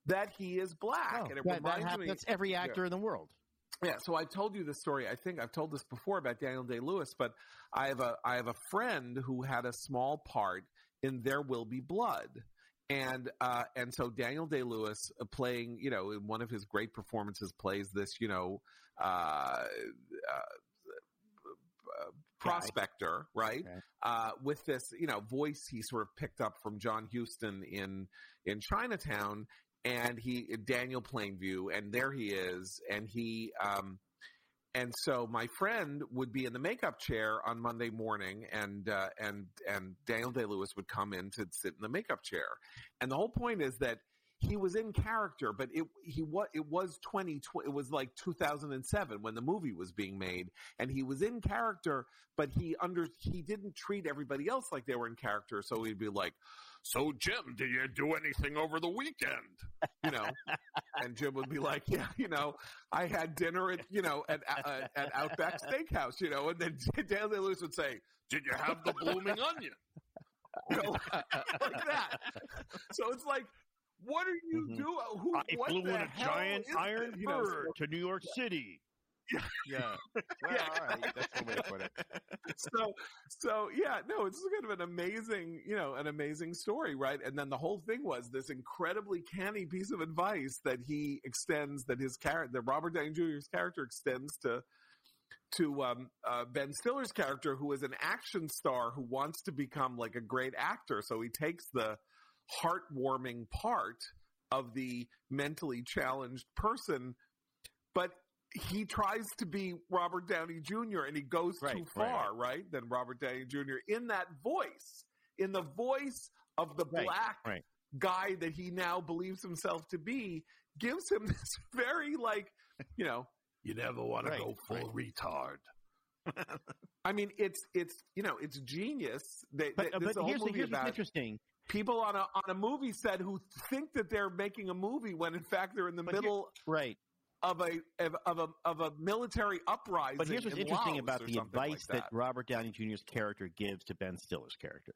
that he is black. Oh, and it that, that reminds hap- me that's every Yeah. actor in the world. Yeah, so I told you this story. I think I've told this before about Daniel Day Lewis, but I have a I have a friend who had a small part in There Will Be Blood, and uh, and so Daniel Day Lewis uh, playing, you know, in one of his great performances, plays this, you know, uh, uh, prospector, right? Uh, with this, you know, voice he sort of picked up from John Huston in in Chinatown, and he Daniel Plainview, and there he is, and he. Um, and so my friend would be in the makeup chair on Monday morning, and uh, and and Daniel Day Lewis would come in to sit in the makeup chair. And the whole point is that he was in character, but it he was it was twenty it was like two thousand and seven when the movie was being made, and he was in character, but he under he didn't treat everybody else like they were in character. So he'd be like, "So Jim, did you do anything over the weekend?" You know, and Jim would be like, "Yeah, you know, I had dinner at you know at uh, at Outback Steakhouse, you know," and then Daniel Day Lewis would say, "Did you have the blooming onion?" You know, like that. So it's like what are you Mhm. doing? Who? I what flew the in a giant iron it? You know, bird to New York City. Yeah. Well, Yeah. all right. That's the way to put it. so so yeah no it's kind of an amazing you know an amazing story right and then the whole thing was this incredibly canny piece of advice that he extends that his character that robert downey jr's character extends to to um, uh, ben stiller's character who is an action star who wants to become like a great actor so he takes the heartwarming part of the mentally challenged person but he tries to be Robert Downey Jr. and he goes too Right, far, right, Than Robert Downey Jr. in that voice, in the voice of the Right, black right. guy that he now believes himself to be, gives him this very like, you know, You never want Right, to go full retard. I mean, it's it's you know, it's genius. That, But, that this but a whole here's, the- movie here's what's about interesting. People on a on a movie set who think that they're making a movie when in fact they're in the But middle right of a of, of a of a military uprising. But here's what's in interesting Laos about the something like advice that. Robert Downey Jr.'s character gives to Ben Stiller's character.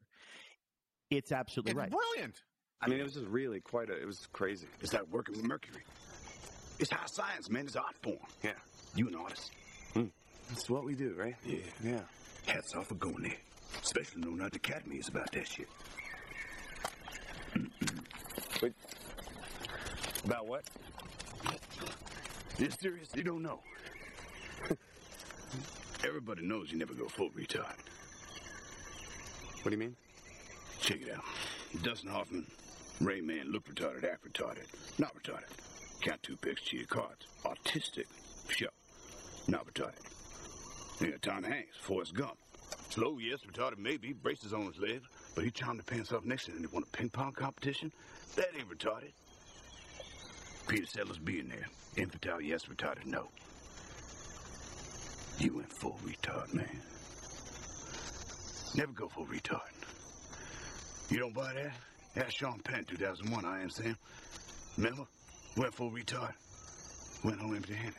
It's absolutely It's right. brilliant. I mean, it was just really quite a. It was crazy. It's like working with Mercury. It's high science, man. It's art form. Yeah. You an artist. Hmm. That's what we do, right? Yeah. Yeah. Hats off for going there. Especially knowing not the Academy is about that shit. About what? You serious? You don't know. Everybody knows you never go full retard. What do you mean? Check it out. Dustin Hoffman, Rain Man, look retarded, act retarded, not retarded. Count two picks, cheer cards. Autistic, sure, not retarded. Yeah, Tom Hanks, Forrest Gump. Slow, yes, retarded, maybe, braces on his legs, but he charmed the pants off next to him and he won a ping pong competition? That ain't retarded. Peter Sellers being there. Infantile, yes, retarded, no. You went full retard, man. Never go full retard. You don't buy that? Ask Sean Penn, 2001, I am Sam. Remember? Went full retard. Went home empty handed.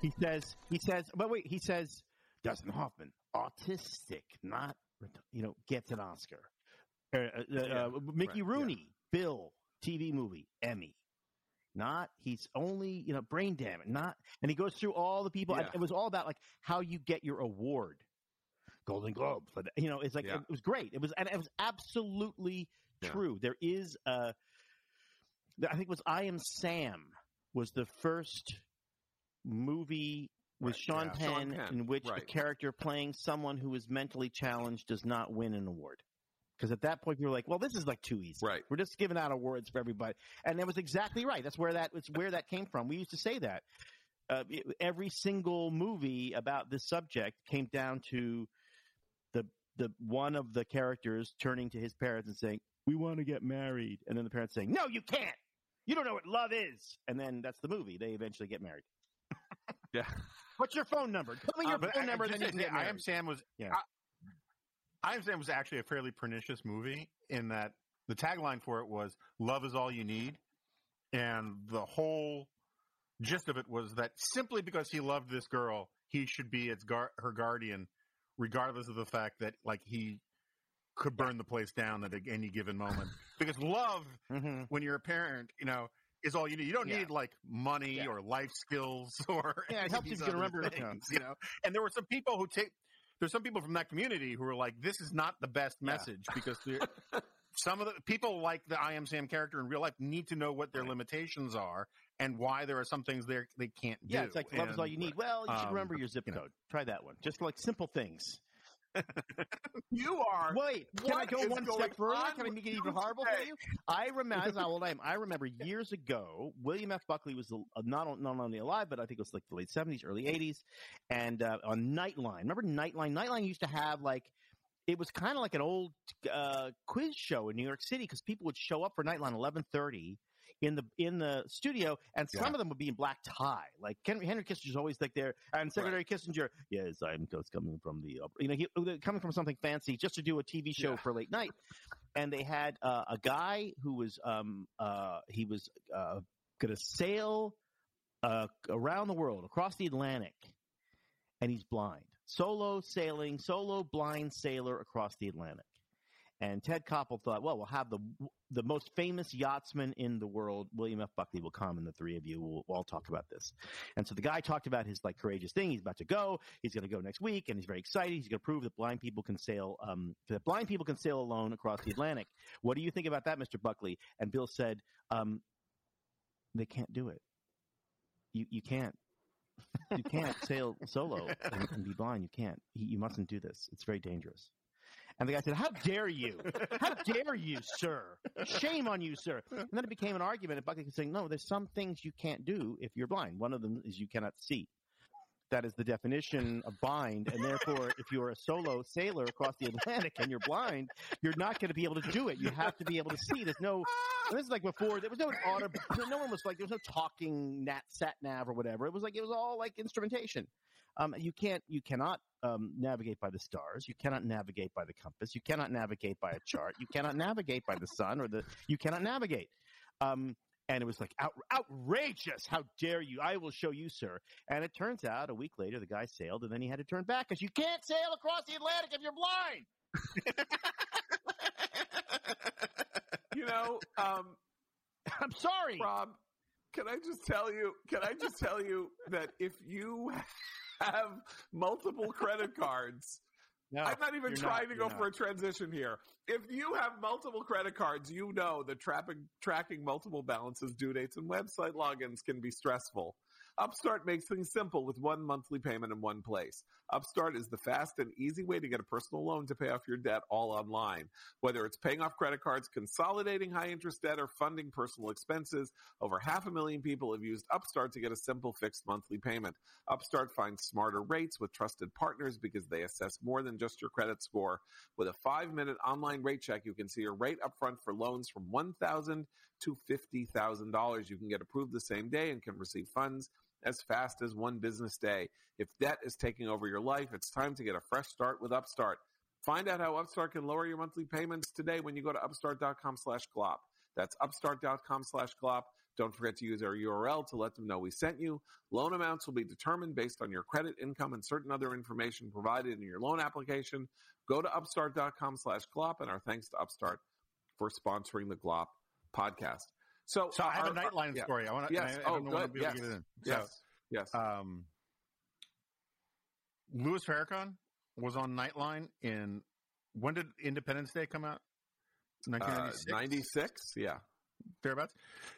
He says, he says, but wait, he says, Dustin Hoffman, autistic, not, you know, gets an Oscar. Uh, uh, uh, Mickey Rooney, Bill, TV movie, Emmy. Not, he's only, you know, brain damage, not, and he goes through all the people. Yeah. It was all about like how you get your award. Golden Globes, but, you know, it's like, Yeah. it was great. It was, and it was absolutely Yeah. true. There is, uh, I think it was I Am Sam was the first movie with Right, Sean. Penn, Sean Penn, in which a character playing someone who is mentally challenged does not win an award. Because at that point, you were like, "Well, this is like too easy. Right. We're just giving out awards for everybody." And that was exactly right. That's where that it's where that came from. We used to say that uh, every single movie about this subject came down to the the one of the characters turning to his parents and saying, "We want to get married," and then the parents saying, "No, you can't. You don't know what love is." And then that's the movie. They eventually get married. Yeah. What's your phone number? Tell me Uh, your phone I- number, then you can I am Sam was. Yeah. I, Am was actually a fairly pernicious movie in that the tagline for it was "Love is all you need," and the whole gist of it was that simply because he loved this girl, he should be its gar- her guardian, regardless of the fact that like he could burn the place down at any given moment. because love, Mhm. when you're a parent, you know. Is all you need. You don't Yeah. need like money Yeah. or life skills or Yeah, it helps you these if you can other remember- things, you know. And there were some people who take there's some people from that community who are like, this is not the best Yeah. message because some of the people like the I am Sam character in real life need to know what their limitations are and why there are some things they they can't do. Yeah, it's like love is all you need. Well, you should um, remember your zip you know. code. Try that one. Just like simple things. You are. Wait, can I go one step further? Can I make it even horrible for you? I remember, that's how old I am. I remember years ago, William F. Buckley was uh, not, not only alive, but I think it was like the late 70s, early 80s. And uh, on Nightline, remember Nightline? Nightline used to have like, it was kind of like an old uh, quiz show in New York City because people would show up for Nightline 1130 in the in the studio, and some Yeah. of them would be in black tie. Like Henry, Henry Kissinger's always like there, and Secretary Kissinger, yes, I'm just coming from the, you know, he, coming from something fancy just to do a TV show Yeah. for late night. And they had uh, a guy who was um uh he was uh going to sail uh around the world across the Atlantic, and he's blind, solo sailing, solo blind sailor across the Atlantic. And Ted Koppel thought, well, we'll have the the most famous yachtsman in the world, William F. Buckley, will come, and the three of you will all talk about this. And so the guy talked about his like courageous thing. He's about to go. He's going to go next week, and he's very excited. He's going to prove that blind people can sail. Um, that blind people can sail alone across the Atlantic. What do you think about that, Mister Buckley? And Bill said, um, they can't do it. You you can't. You can't sail solo and, and be blind. You can't. You you mustn't do this. It's very dangerous. And the guy said, How dare you? How dare you, sir? Shame on you, sir. And then it became an argument. And Buckley was saying, No, there's some things you can't do if you're blind. One of them is you cannot see. That is the definition of blind. And therefore, if you're a solo sailor across the Atlantic and you're blind, you're not going to be able to do it. You have to be able to see. There's no, and this is like before, there was no auto, no one was like, there was no talking nat, sat nav or whatever. It was like, it was all like instrumentation. Um, you can't, you cannot um, navigate by the stars. You cannot navigate by the compass. You cannot navigate by a chart. You cannot navigate by the sun or the. You cannot navigate. Um, and it was like out, outrageous. How dare you? I will show you, sir. And it turns out a week later, the guy sailed, and then he had to turn back because you can't sail across the Atlantic if you're blind. You know, um, I'm sorry, Rob. Can I just tell you? Can I just tell you that if you have multiple credit cards, No, I'm not even trying to you're go for a transition here. If you have multiple credit cards, you know that trapping, tracking multiple balances, due dates, and website logins can be stressful. Upstart makes things simple with one monthly payment in one place. Upstart is the fast and easy way to get a personal loan to pay off your debt all online. Whether it's paying off credit cards, consolidating high interest debt, or funding personal expenses, over half a million people have used Upstart to get a simple fixed monthly payment. Upstart finds smarter rates with trusted partners because they assess more than just your credit score. With a five minute online rate check, you can see your rate upfront for loans from 1,000 to $50,000. You can get approved the same day and can receive funds as fast as one business day. If debt is taking over your life, it's time to get a fresh start with Upstart. Find out how Upstart can lower your monthly payments today when you go to upstart.com slash glop. That's upstart.com slash glop. Don't forget to use our URL to let them know we sent you. Loan amounts will be determined based on your credit, income, and certain other information provided in your loan application. Go to upstart.com slash glop, and our thanks to Upstart for sponsoring the Glop podcast. So, So I have a Nightline yeah. story. I want to. Yes. I, I oh, don't know when I'll good. Yes. to in. Yes. yes. Um, Louis Farrakhan was on Nightline in when did Independence Day come out? Uh, 96? Yeah. thereabouts.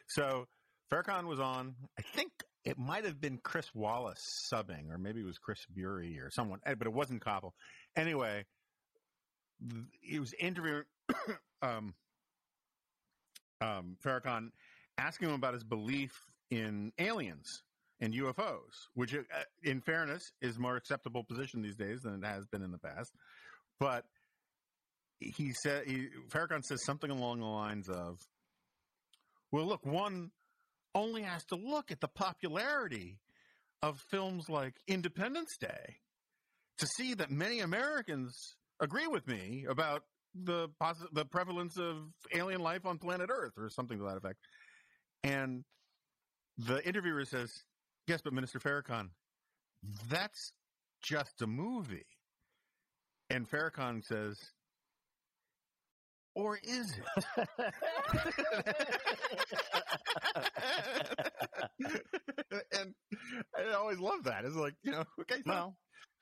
So Farrakhan was on. I think it might have been Chris Wallace subbing, or maybe it was Chris Bury or someone, eh, but it wasn't Koppel. Anyway, he was interviewing um, um, Farrakhan, asking him about his belief in aliens and UFOs, which, uh, in fairness, is more acceptable position these days than it has been in the past. But he said, he, Farrakhan says something along the lines of, well, look, one only has to look at the popularity of films like Independence Day to see that many Americans agree with me about the posi- the prevalence of alien life on planet Earth or something to that effect. And the interviewer says, "Yes, but Minister Farrakhan, that's just a movie." And Farrakhan says, "Or is it?" and I always love that. It's like, you know, okay, so Well,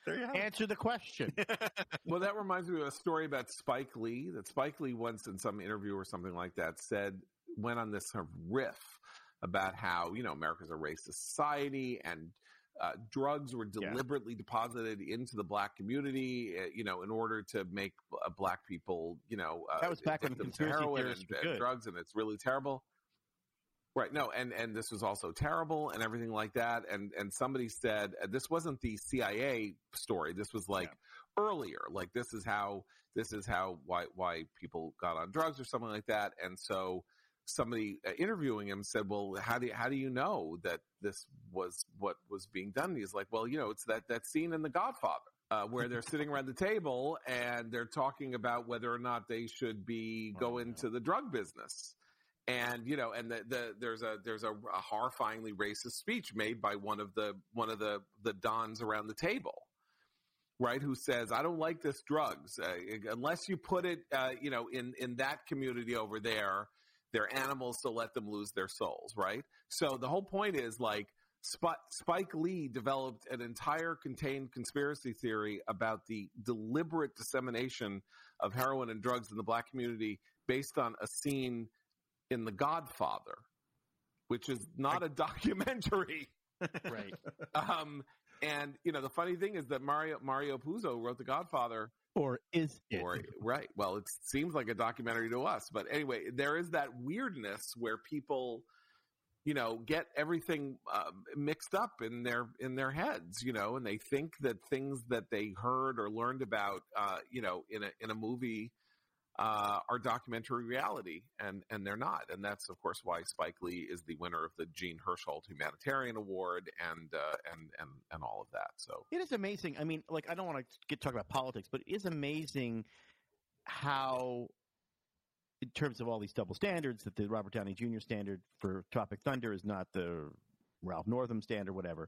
there you have it. answer the question. well, that reminds me of a story about Spike Lee. That Spike Lee once in some interview or something like that said went on this sort of riff about how you know America's a racist society and uh, drugs were deliberately deposited into the black community, uh, you know, in order to make uh, black people, you know, uh, That was back when of conspiracy heroin and, and drugs, and it's really terrible. Right. No, and and this was also terrible and everything like that. And and somebody said uh, this wasn't the CIA story. This was like earlier. Like this is how this is how why why people got on drugs or something like that. And so somebody uh, interviewing him said, "Well, how do you, how do you know that this was what was being done?" And he's like, "Well, you know, it's that that scene in The Godfather." Uh, where they're sitting around the table and they're talking about whether or not they should be go into the drug business and you know and the, the there's a there's a, a horrifyingly racist speech made by one of the one of the the dons around the table right who says i don't like this drugs. Uh, unless you put it uh, you know in in that community over there they're animals so let them lose their souls right? So the whole point is like Spike, Spike Lee developed an entire contained conspiracy theory about the deliberate dissemination of heroin and drugs in the black community based on a scene in The Godfather, which is not a documentary. right. Um, and you know the funny thing is that Mario Mario Puzo wrote The Godfather. Or is it? Or, right. Well, it seems like a documentary to us, but anyway, there is that weirdness where people, you know, get everything uh, mixed up in their in their heads, you know, and they think that things that they heard or learned about, uh, you know, in a in a movie uh, are documentary reality, and and they're not, and that's of course why Spike Lee is the winner of the Jean Hersholt Humanitarian Award, and uh, and and and all of that. So It is amazing. I mean, like I don't want to get talk about politics, but it is amazing how, in terms of all these double standards, that the Robert Downey Jr. standard for Tropic Thunder is not the Ralph Northam standard, whatever.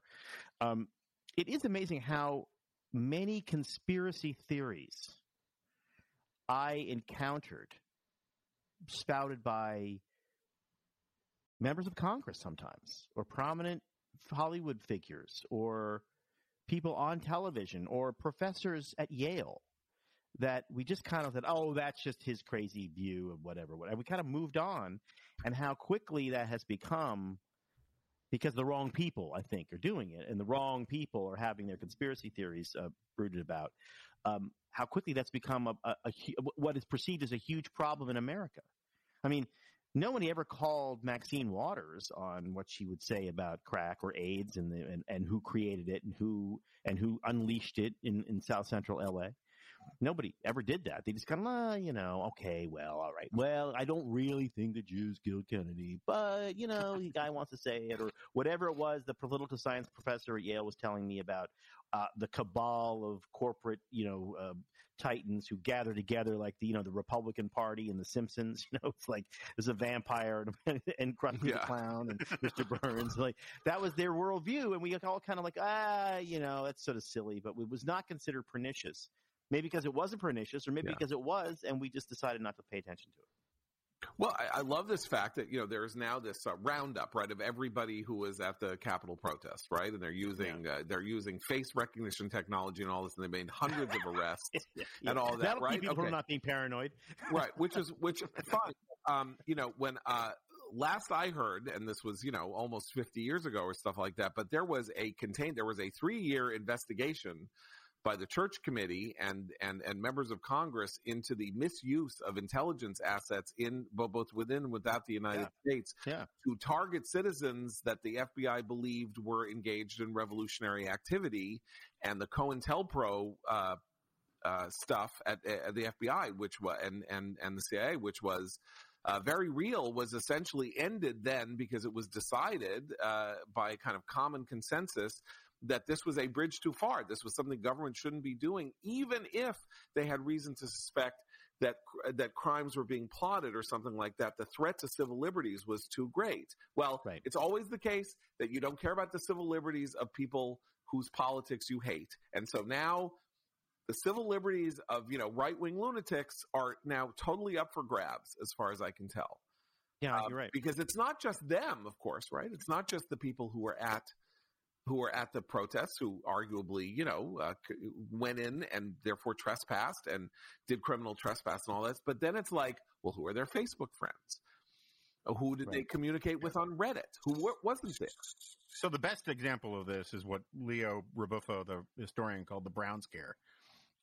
Um, it is amazing how many conspiracy theories I encountered spouted by members of Congress sometimes, or prominent Hollywood figures, or people on television, or professors at Yale that we just kind of said, oh, that's just his crazy view of whatever, whatever. We kind of moved on, and how quickly that has become because the wrong people, I think, are doing it, and the wrong people are having their conspiracy theories uh, brooded about. Um, how quickly that's become a, a, a what is perceived as a huge problem in America. I mean, nobody ever called Maxine Waters on what she would say about crack or AIDS and the, and, and who created it and who and who unleashed it in, in South Central LA. Nobody ever did that. They just kind of, uh, you know, okay, well, all right. Well, I don't really think the Jews killed Kennedy, but you know, the guy wants to say it, or whatever it was. The political science professor at Yale was telling me about uh, the cabal of corporate, you know, uh, titans who gather together, like the, you know, the Republican Party and the Simpsons. You know, it's like there's a vampire and, and Krusty Yeah. the Clown and Mr. Burns. Like that was their worldview, and we all kind of like, ah, you know, that's sort of silly, but it was not considered pernicious. Maybe because it wasn't pernicious, or maybe Yeah. because it was, and we just decided not to pay attention to it. Well, I, I love this fact that you know there's now this uh, roundup, right, of everybody who was at the Capitol protest, right, and they're using uh, they're using face recognition technology and all this, and they made hundreds of arrests and all that, That'll right? keep people Okay. not being paranoid. right, which is which fine. Um, you know, when uh, last I heard, and this was you know almost 50 years ago or stuff like that, but there was a contained there was a three year investigation by the church committee and and and members of Congress into the misuse of intelligence assets in both within and without the United States Yeah. to target citizens that the FBI believed were engaged in revolutionary activity, and the COINTELPRO uh, uh, stuff at, at the FBI, which was and and and the CIA, which was uh, very real, was essentially ended then because it was decided uh, by kind of common consensus that this was a bridge too far. This was something government shouldn't be doing, even if they had reason to suspect that that crimes were being plotted or something like that. The threat to civil liberties was too great. Well, it's always the case that you don't care about the civil liberties of people whose politics you hate, and so now the civil liberties of you know right wing lunatics are now totally up for grabs, as far as I can tell. Yeah, Um, you're right. Because it's not just them, of course, right? It's not just the people who are at who were at the protests who arguably, you know, uh, went in and therefore trespassed and did criminal trespass and all this. But then it's like, well, who are their Facebook friends? Who did they communicate with on Reddit? Who wa- wasn't there? So the best example of this is what Leo Ribuffo, the historian, called the Brown Scare,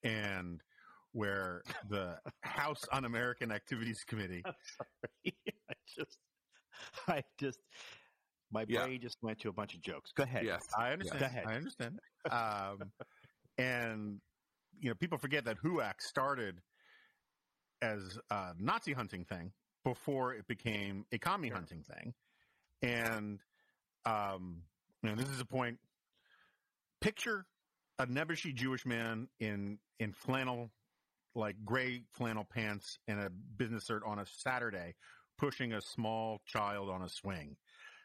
and where the House Un-American Activities Committee. Sorry, I just, I just, my Yeah. brain just went to a bunch of jokes. Go ahead. Yes, I understand. Go ahead. I understand. Um, and you know, people forget that HUAC started as a Nazi hunting thing before it became a commie hunting thing. And um, you know, this is a point. Picture a Nebuchadnezzar Jewish man in in flannel, like gray flannel pants and a business shirt on a Saturday, pushing a small child on a swing.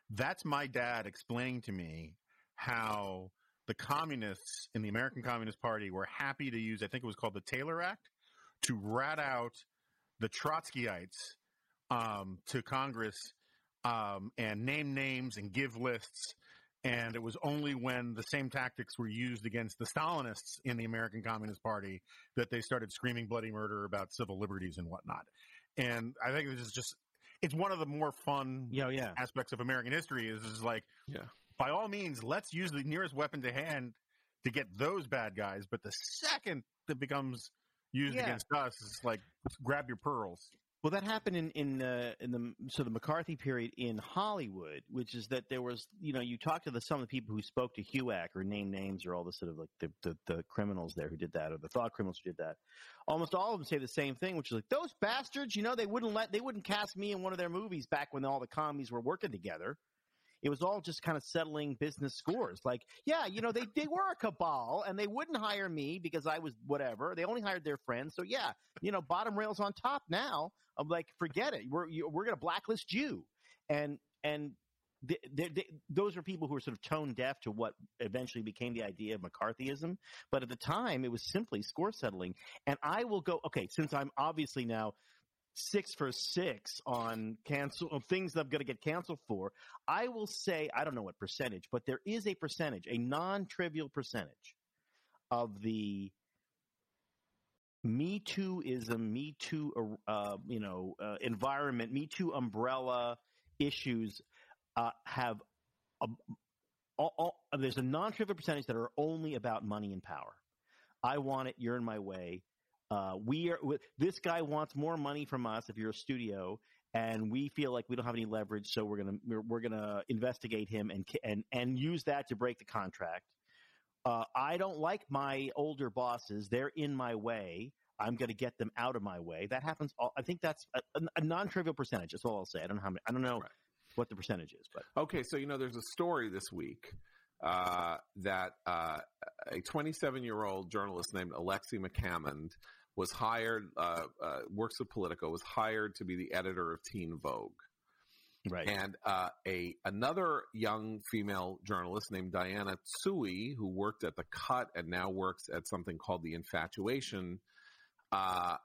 That's my dad explaining to me how the communists in the American Communist Party were happy to use, I think it was called the Taylor Act, to rat out the Trotskyites um, to Congress um, and name names and give lists. And it was only when the same tactics were used against the Stalinists in the American Communist Party that they started screaming bloody murder about civil liberties and whatnot. And I think this is just, it's one of the more fun yeah, oh, yeah. aspects of American history is, is like, yeah. by all means, let's use the nearest weapon to hand to get those bad guys. But the second that becomes used Yeah. against us, it's like, grab your pearls. Well, that happened in in uh, in the so the McCarthy period in Hollywood, which is that there was you know you talk to the some of the people who spoke to HUAC or name names or all the sort of like the, the the criminals there who did that or the thought criminals who did that. Almost all of them say the same thing, which is like those bastards. You know they wouldn't let they wouldn't cast me in one of their movies back when all the commies were working together. It was all just kind of settling business scores. Like, yeah, you know, they, they were a cabal and they wouldn't hire me because I was whatever. They only hired their friends. So yeah, you know, bottom rails on top now. I'm like, forget it. We're, you, we're going to blacklist you. And, and th th th those are people who are sort of tone deaf to what eventually became the idea of McCarthyism. But at the time, it was simply score settling. And I will go, okay, since I'm obviously now six for six on cancel things that I'm going to get canceled for. I will say I don't know what percentage, but there is a percentage, a non-trivial percentage of the Me Too-ism, Me Too, uh, you know, uh, environment, Me Too umbrella issues uh, have. A, all, all, there's a non-trivial percentage that are only about money and power. I want it. You're in my way. Uh, we are. This guy wants more money from us. If you're a studio, and we feel like we don't have any leverage, so we're gonna we're, we're gonna investigate him and and and use that to break the contract. Uh, I don't like my older bosses. They're in my way. I'm going to get them out of my way. That happens. All, I think that's a, a, non-trivial percentage. That's all I'll say. I don't know how many, I don't know what the percentage is, but Okay, so you know, there's a story this week uh, that uh, a 27 year old journalist named Alexi McCammond was hired, uh, uh, works with Politico, was hired to be the editor of Teen Vogue. Right. And uh, a another young female journalist named Diana Tsui, who worked at the Cut and now works at something called the Infatuation, uh,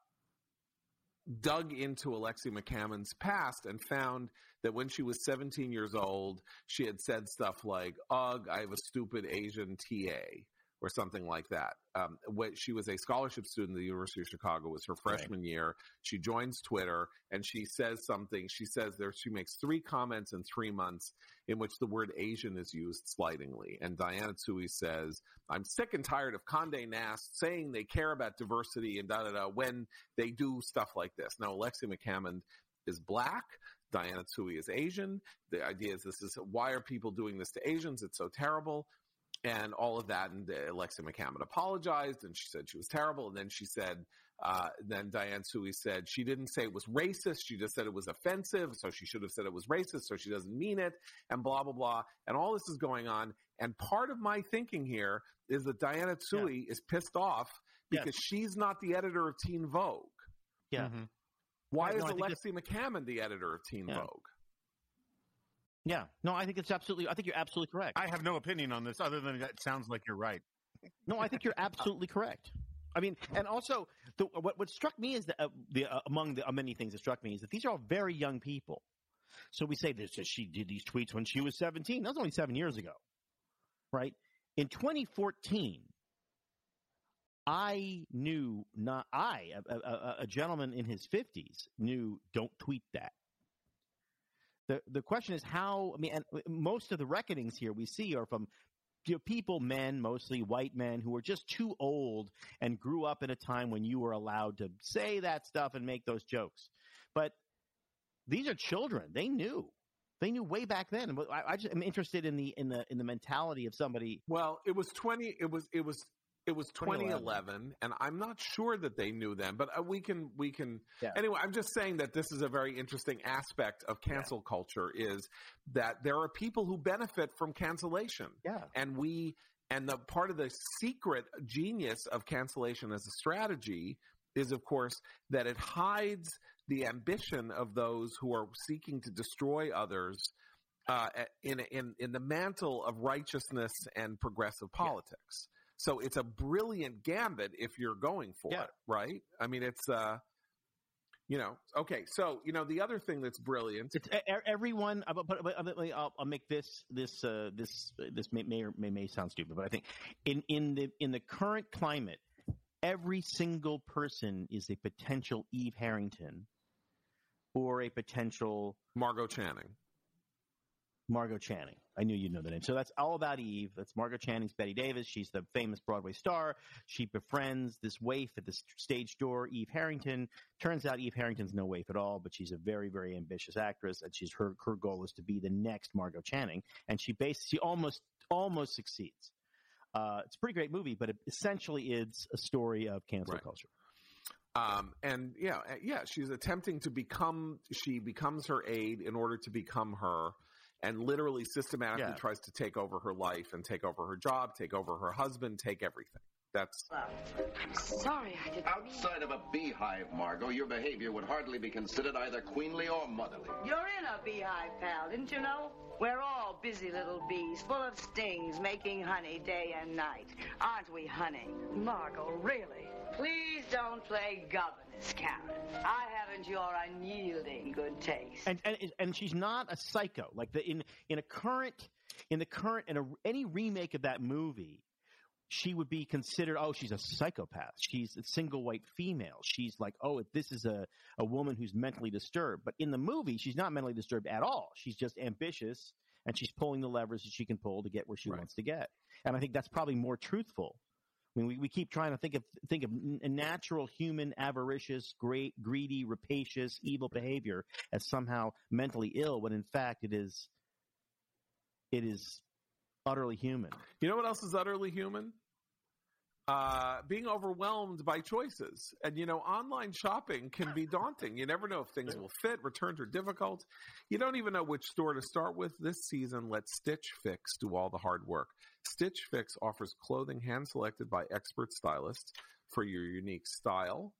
dug into Alexi McCammond's past and found that when she was 17 years old, she had said stuff like, Ugh, I have a stupid Asian TA, or something like that. Um, when she was a scholarship student at the University of Chicago, it was her freshman year. She joins Twitter and she says something. She says there, she makes three comments in three months in which the word Asian is used slightingly. And Diana Tsui says, I'm sick and tired of Conde Nast saying they care about diversity and da da da when they do stuff like this. Now, Alexi McCammond is black. Diana Tsui is Asian. The idea is this is why are people doing this to Asians? It's so terrible. And all of that. And uh, Alexi McCammond apologized and she said she was terrible. And then she said, uh, then Diane Tsui said she didn't say it was racist. She just said it was offensive. So she should have said it was racist. So she doesn't mean it and blah, blah, blah. And all this is going on. And part of my thinking here is that Diana Tsui is pissed off because she's not the editor of Teen Vogue. Yeah. Why Right, is no, I Alexi McCammond the editor of Teen Yeah. Vogue? Yeah, no, I think it's absolutely. I think you're absolutely correct. I have no opinion on this other than that sounds like you're right. No, I think you're absolutely correct. I mean, and also the, what what struck me is that uh, the uh, among the uh, many things that struck me is that these are all very young people. So we say this she did these tweets when she was 17. That was only seven years ago, right? In 2014, I knew not I a, a- a gentleman in his 50s knew don't tweet that. The the question is how. I mean, and uh, most of the reckonings here we see are from you know, people, men, mostly white men, who were just too old and grew up in a time when you were allowed to say that stuff and make those jokes. But these are children; they knew. They knew way back then. I, I just am interested in the in the in the mentality of somebody. Well, it was twenty. It was it was it was 2011. 2011, and I'm not sure that they knew then, but uh, we can we can Yeah. anyway. I'm just saying that this is a very interesting aspect of cancel culture is that there are people who benefit from cancellation. Yeah, and we and the part of the secret genius of cancellation as a strategy is, of course, that it hides the ambition of those who are seeking to destroy others. Uh, in in in the mantle of righteousness and progressive politics, so it's a brilliant gambit if you're going for it, right? I mean, it's uh, you know, okay. So you know, the other thing that's brilliant. It's everyone. But, but, but but I'll, I'll make this this uh, this this may may, or may may sound stupid, but I think in in the in the current climate, every single person is a potential Eve Harrington or a potential Margo Channing. Margo Channing. I knew you'd know the name. So that's all about Eve. That's Margo Channing's Bette Davis. She's the famous Broadway star. She befriends this waif at the stage door, Eve Harrington. Turns out Eve Harrington's no waif at all, but she's a very, very ambitious actress, and she's her her goal is to be the next Margo Channing, and she base she almost almost succeeds. Uh, it's a pretty great movie, but it, essentially it's a story of cancel Right. culture. Um, and yeah, uh, yeah, she's attempting to become. She becomes her aide in order to become her, and literally systematically Yeah. tries to take over her life and take over her job, take over her husband, take everything. That's I'm Sorry, I didn't. Outside of a beehive, Margo, your behavior would hardly be considered either queenly or motherly. You're in a beehive, pal, didn't you know? We're all busy little bees, full of stings, making honey day and night. Aren't we, honey? Margo, really? Please don't play governess, Karen. I haven't your unyielding good taste. and and and she's not a psycho. Like the in in a current in the current in a, any remake of that movie, she would be considered. Oh, she's a psychopath. She's a single white female. She's like, oh, this is a a woman who's mentally disturbed. But in the movie, she's not mentally disturbed at all. She's just ambitious and she's pulling the levers that she can pull to get where she wants to get. And I think that's probably more truthful. I mean, we, we keep trying to think of think of natural human avaricious, great, greedy, rapacious, evil behavior as somehow mentally ill, when in fact it is it is utterly human. you know what else is utterly human? Uh, being overwhelmed by choices. And, you know, online shopping can be daunting. You never know if things will fit, returns are difficult. You don't even know which store to start with. This season, let Stitch Fix do all the hard work. Stitch Fix offers clothing hand selected by expert stylists for your unique style,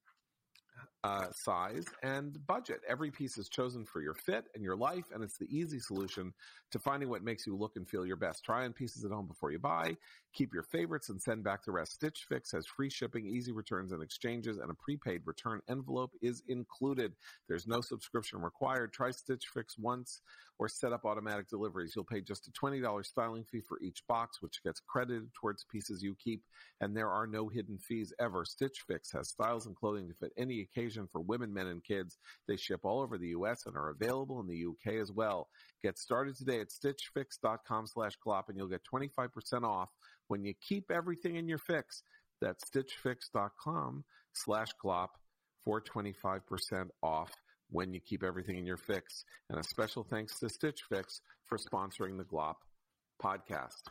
uh, size, and budget. Every piece is chosen for your fit and your life, and it's the easy solution to finding what makes you look and feel your best. Try on pieces at home before you buy. Keep your favorites and send back the rest. Stitch Fix has free shipping, easy returns and exchanges, and a prepaid return envelope is included. There's no subscription required. Try Stitch Fix once or set up automatic deliveries. You'll pay just a $20 styling fee for each box, which gets credited towards pieces you keep, and there are no hidden fees ever. Stitch Fix has styles and clothing to fit any occasion for women, men, and kids. They ship all over the U.S. and are available in the UK as well. Get started today at stitchfix.com slash glop and you'll get 25% off when you keep everything in your fix. That's stitchfix.com slash glop for 25% off when you keep everything in your fix. And a special thanks to Stitch Fix for sponsoring the Glop podcast.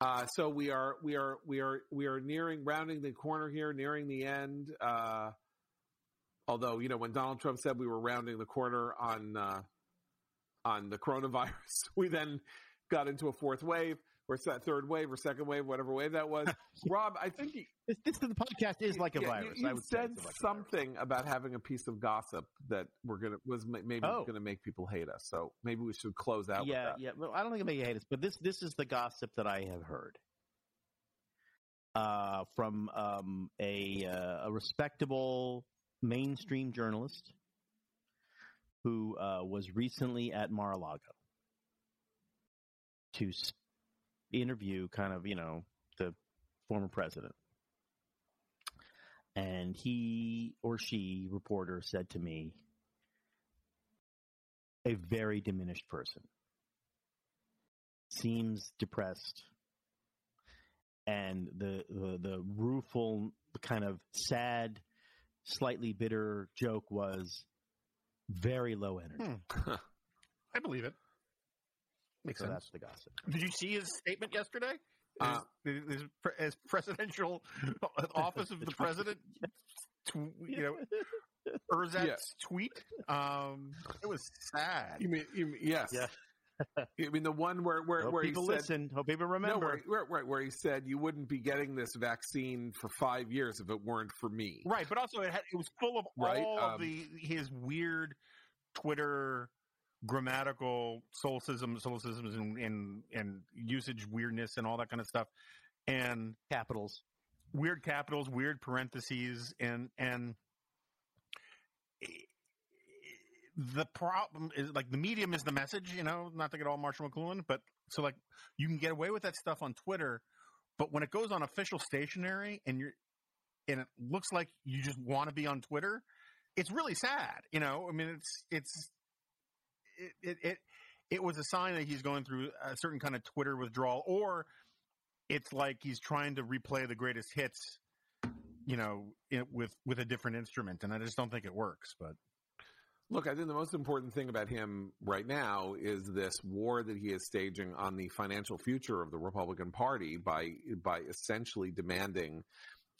Uh, so we are we are we are we are nearing rounding the corner here, nearing the end. Uh, although you know when Donald Trump said we were rounding the corner on uh, on the coronavirus, we then got into a fourth wave or that third wave or second wave, whatever wave that was. Rob, I think you, This, this the podcast is like a yeah, virus. You, I you said like something about having a piece of gossip that we're gonna was maybe Oh. gonna make people hate us. So maybe we should close out. yeah, with that. yeah. Well, I don't think it may hate us, but this this is the gossip that I have heard uh, from um, a uh, a respectable mainstream journalist who uh, was recently at Mar-a-Lago to interview, kind of, you know, the former president. And he or she, reporter, said to me, a very diminished person. Seems depressed, and the the, the rueful, kind of sad, slightly bitter joke was very low energy. Hmm. I believe it. Makes So sense. that's the gossip. Did you see his statement yesterday? Uh, his, his, his presidential office of the president, tw- you know, Erzat's Yeah. tweet. Um, it was sad. You mean, you mean yes? Yeah. I mean the one where where, Hope where people he said, listen. Hope people No, remember. where, where, where, where he said you wouldn't be getting this vaccine for five years if it weren't for me. Right, but also it, had, it was full of Right, all of um, the his weird Twitter grammatical solecisms, solecisms, and, and and usage weirdness and all that kind of stuff, and capitals, weird capitals, weird parentheses, and and the problem is like the medium is the message, you know, not to get all Marshall McLuhan, but so like you can get away with that stuff on Twitter, but when it goes on official stationery and you're and it looks like you just want to be on Twitter, it's really sad, you know. I mean, it's it's it it it, it was a sign that he's going through a certain kind of Twitter withdrawal, or it's like he's trying to replay the greatest hits, you know, it, with with a different instrument, and I just don't think it works. But Look, I think the most important thing about him right now is this war that he is staging on the financial future of the Republican Party by by essentially demanding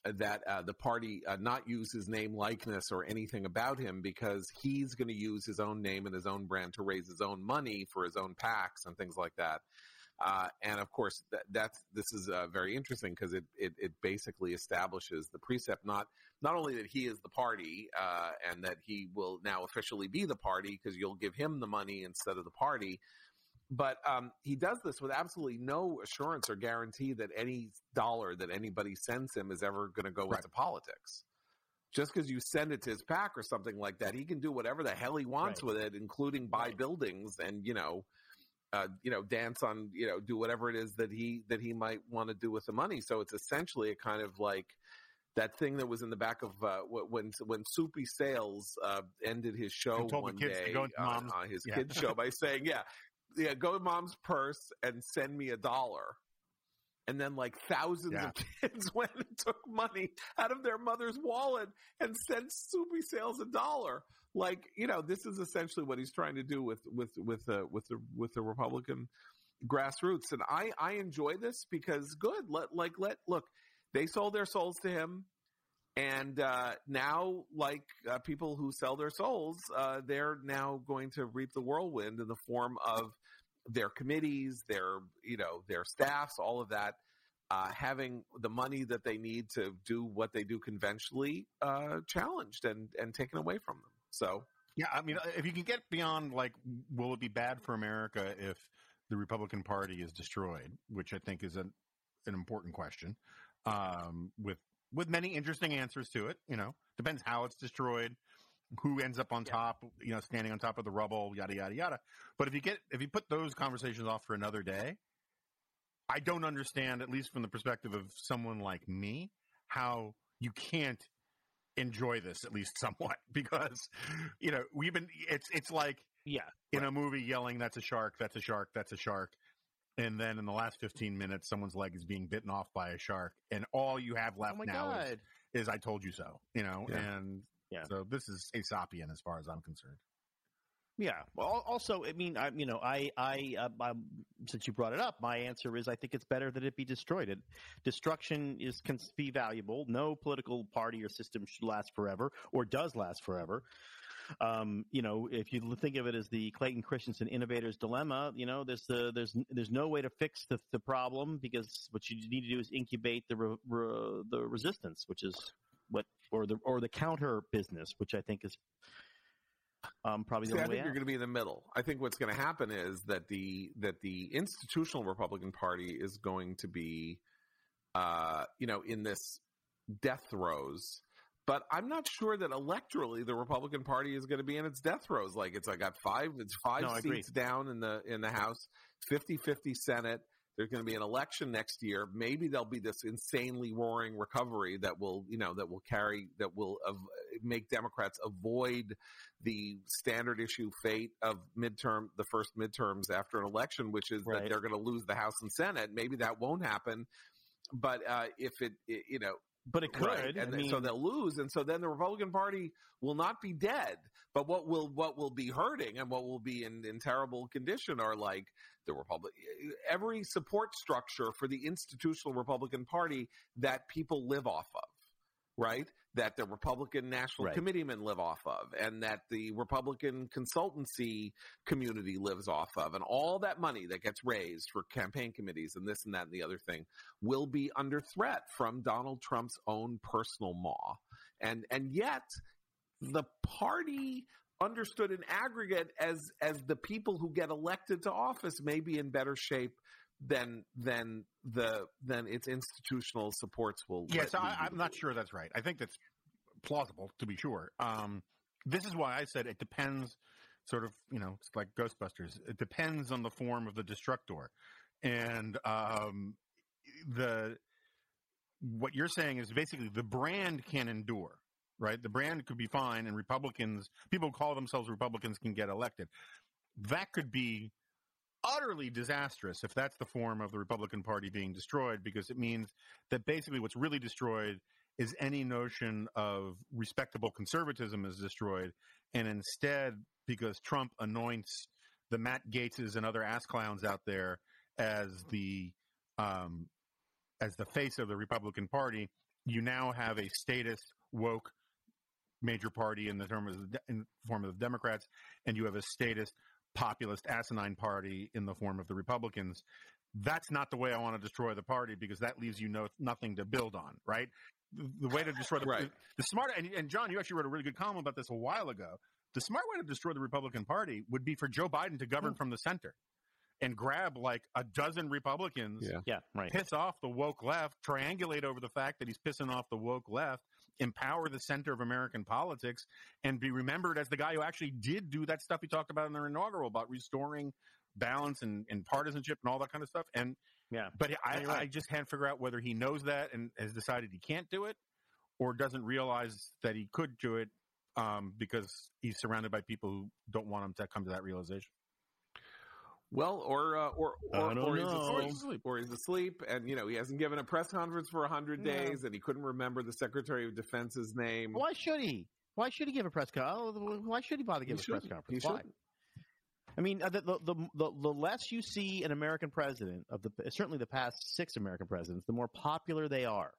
that uh, the party uh, not use his name, likeness, or anything about him because he's going to use his own name and his own brand to raise his own money for his own PACs and things like that. Uh, and of course, that, that's this is uh, very interesting because it, it it basically establishes the precept not not only that he is the party uh, and that he will now officially be the party because you'll give him the money instead of the party, but um, he does this with absolutely no assurance or guarantee that any dollar that anybody sends him is ever going to go into politics. Just because you send it to his PAC or something like that, he can do whatever the hell he wants with it, including buy buildings and you know, uh, you know, dance on, you know, do whatever it is that he that he might want to do with the money. So it's essentially a kind of like that thing that was in the back of uh, when when Soupy Sales uh, ended his show And told the one day on, on his yeah. kids show by saying, "Yeah, yeah, go to mom's purse and send me a dollar." And then, like thousands of kids went and took money out of their mother's wallet and sent Soupy Sales a dollar. Like, you know, this is essentially what he's trying to do with with with uh, with the with the Republican grassroots. And I I enjoy this because good. Let like let look, they sold their souls to him. And uh, now, like uh, people who sell their souls, uh, they're now going to reap the whirlwind in the form of their committees, their you know their staffs, all of that, uh, having the money that they need to do what they do conventionally uh, challenged and and taken away from them. So yeah, I mean, if you can get beyond like, will it be bad for America if the Republican Party is destroyed? Which I think is an an important question, um, with with many interesting answers to it. You know, depends how it's destroyed, who ends up on top, you know, standing on top of the rubble, yada yada yada. But if you get if you put those conversations off for another day, I don't understand, at least from the perspective of someone like me, how you can't enjoy this at least somewhat. Because you know we've been it's it's like yeah. in a movie yelling that's a shark that's a shark that's a shark. And then in the last 15 minutes someone's leg is being bitten off by a shark and all you have left Oh now is, is i told you so you know? Yeah. and Yeah. so this is aesopian as far as i'm concerned Yeah. Well, also, I mean, I, you know, I, I, uh, um, since you brought it up, my answer is I think it's better that it be destroyed. It, destruction is can be valuable. No political party or system should last forever, or does last forever. Um, you know, if you think of it as the Clayton Christensen innovator's dilemma, you know, there's the there's there's no way to fix the, the problem because what you need to do is incubate the re, re, the resistance, which is what or the or the counter business, which I think is um, probably the See, I only think way you're out. going to be in the middle. I think what's going to happen is that the that the institutional Republican Party is going to be, uh, you know, in this death throes. But I'm not sure that electorally the Republican Party is going to be in its death throes. Like it's I got five, it's five No, seats down in the in the House, 50-50 Senate, There's going to be an election next year. Maybe there'll be this insanely roaring recovery that will, you know, that will carry, that will av- make Democrats avoid the standard issue fate of midterm, the first midterms after an election, which is that they're going to lose the House and Senate. Maybe that won't happen. But uh, if it, it, you know, But it could. Right. And I then- so they'll lose, and so then the Republican Party will not be dead. But what will what will be hurting and what will be in, in terrible condition are like the Republic every support structure for the institutional Republican Party that people live off of, right? That the Republican National Right. Committeemen live off of, and that the Republican consultancy community lives off of, and all that money that gets raised for campaign committees and this and that and the other thing will be under threat from Donald Trump's own personal maw. And and yet the party understood in aggregate as as the people who get elected to office may be in better shape than than the than its institutional supports will Yeah, so I, to not sure that's right. I think that's plausible, to be sure. Um, this is why I said it depends. Sort of, you know, it's like Ghostbusters. It depends on the form of the destructor, and um, the what you're saying is basically the brand can endure, right? The brand could be fine, and Republicans, people who call themselves Republicans, can get elected. That could be utterly disastrous if that's the form of the Republican Party being destroyed, because it means that basically what's really destroyed is any notion of respectable conservatism is destroyed, and instead, because Trump anoints the Matt Gateses and other ass clowns out there as the um, as the face of the Republican Party, you now have a statist woke major party in the term of the, de- in form of the Democrats, and you have a statist populist asinine party in the form of the Republicans. That's not the way I want to destroy the party because that leaves you no nothing to build on, right? The, the way to destroy the Right. the smart and, and John, you actually wrote a really good column about this a while ago. The smart way to destroy the Republican Party would be for Joe Biden to govern hmm. from the center and grab like a dozen Republicans, Yeah. Yeah, right. piss off the woke left, triangulate over the fact that he's pissing off the woke left, empower the center of American politics, and be remembered as the guy who actually did do that stuff he talked about in their inaugural about restoring balance and, and partisanship and all that kind of stuff. And Yeah. but I, right. I just can't figure out whether he knows that and has decided he can't do it, or doesn't realize that he could do it um, because he's surrounded by people who don't want him to come to that realization. Well, or uh, or I or, don't or he's know. asleep, or he's asleep, and you know he hasn't given a press conference for a hundred No. days, and he couldn't remember the Secretary of Defense's name. Why should he? Why should he give a press conference? Why should he bother He giving a press conference? He Why? shouldn't. I mean, uh, the, the the the the less you see an American president of the certainly the past six American presidents, the more popular they are.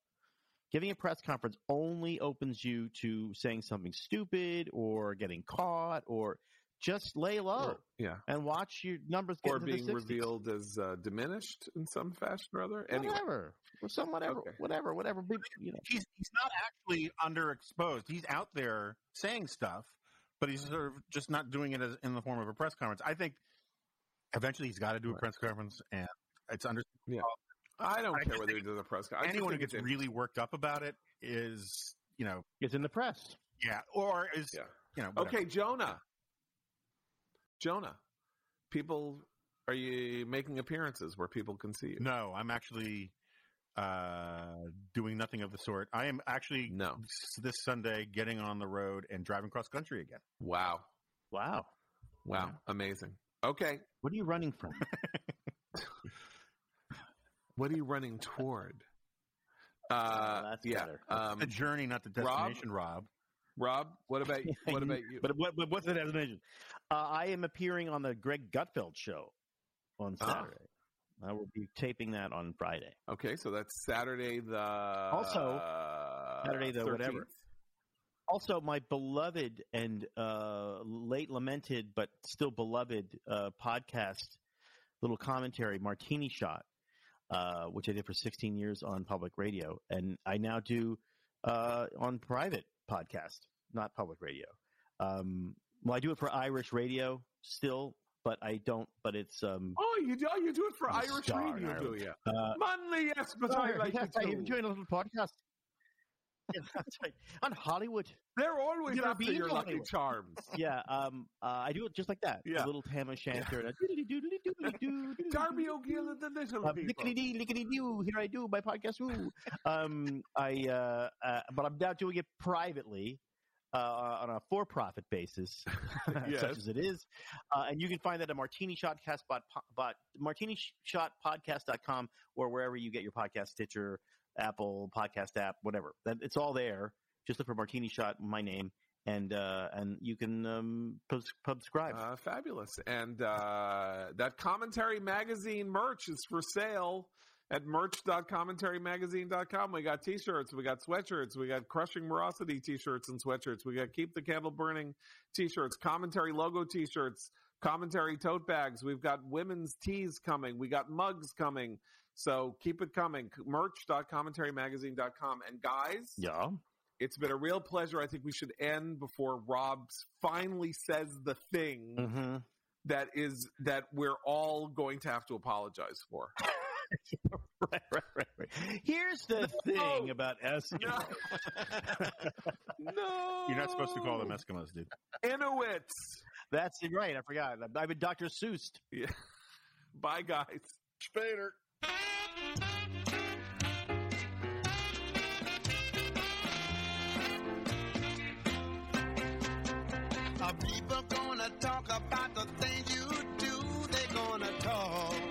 Giving a press conference only opens you to saying something stupid or getting caught or just lay low Or- yeah, and watch your numbers get or into being the 60s. revealed as uh, diminished in some fashion or other. Anyway, Whatever, or some whatever, Okay. whatever, whatever. You know, He's he's not actually underexposed. He's out there saying stuff, but he's sort of just not doing it as, in the form of a press conference. I think eventually he's got to do a Right. press conference, and it's under yeah, I don't I care whether he does a press conference. anyone who gets really worked up about it is you know is in the press. yeah or is Yeah. you know whatever. Okay, Jonah. Jonah, people, are you making appearances where people can see you? No, I'm actually uh, doing nothing of the sort. I am actually No. this Sunday getting on the road and driving cross country again. Wow, Wow, wow, amazing. Okay, what are you running from? what are you running toward? Uh, that's yeah. better. Um, the journey, not the destination, Rob. Rob, what about you? what about you? But what, but what's the destination? Uh, I am appearing on the Greg Gutfeld show on Ah. Saturday. I will be taping that on Friday. Okay, so that's Saturday the Also, Saturday the 13th. whatever. Also, my beloved and uh, late lamented but still beloved uh, podcast, little commentary, Martini Shot, uh, which I did for 16 years on public radio, and I now do uh, on private podcast, not public radio. Um, well, I do it for Irish radio still, but I don't. But it's um, Oh, you do oh, you do it for Irish radio, do you? Uh, Manly, yes, but I like yes, it too. I'm doing a little podcast. Right. On Hollywood. They're always Never after your Lucky Hollywood. Charms. Yeah, um, uh, I do it just like that. Yeah. A little Tam O'Shanter. and Darby O'Gill and the Little uh, People. lickety lickety doo. Here I do my podcast. Woo. um, I, uh, uh, but I'm now doing it privately. Uh, on a for-profit basis, Yes. such as it is, uh, and you can find that at Martini Shot Cast bot, bot Martini Shot Podcast.com or wherever you get your podcast, Stitcher, Apple Podcast app, whatever. That it's all there. Just look for Martini Shot, my name, and uh, and you can um, subscribe. Uh, fabulous. And uh, that commentary magazine merch is for sale at merch.commentarymagazine.com. We got t-shirts, we got sweatshirts, we got Crushing Morosity t-shirts and sweatshirts, we got Keep the Candle Burning t-shirts, commentary logo t-shirts, commentary tote bags. We've got women's tees coming. We got mugs coming. So keep it coming. Merch.commentarymagazine.com. And guys, yeah. it's been a real pleasure. I think we should end before Rob finally says the thing Mm-hmm. that is that we're all going to have to apologize for. right, right, right, right. Here's the thing about Eskimo. no, You're not supposed to call them Eskimos, dude. Inuits. That's right. I forgot. I've been Dr. Seuss. Yeah. Bye, guys. Spader. Are people gonna talk about the things you do? They're gonna talk.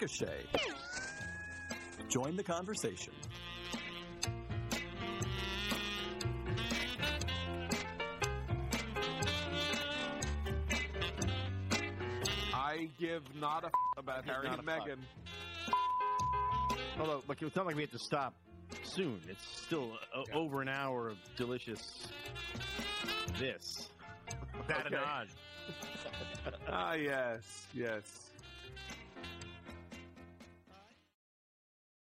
Ricochet. Join the conversation. I give not a f- about Harry and a fuck. Meghan. Although, look, it's not like we have to stop soon. It's still o- over an hour of delicious this. Okay. Ah, yes, yes.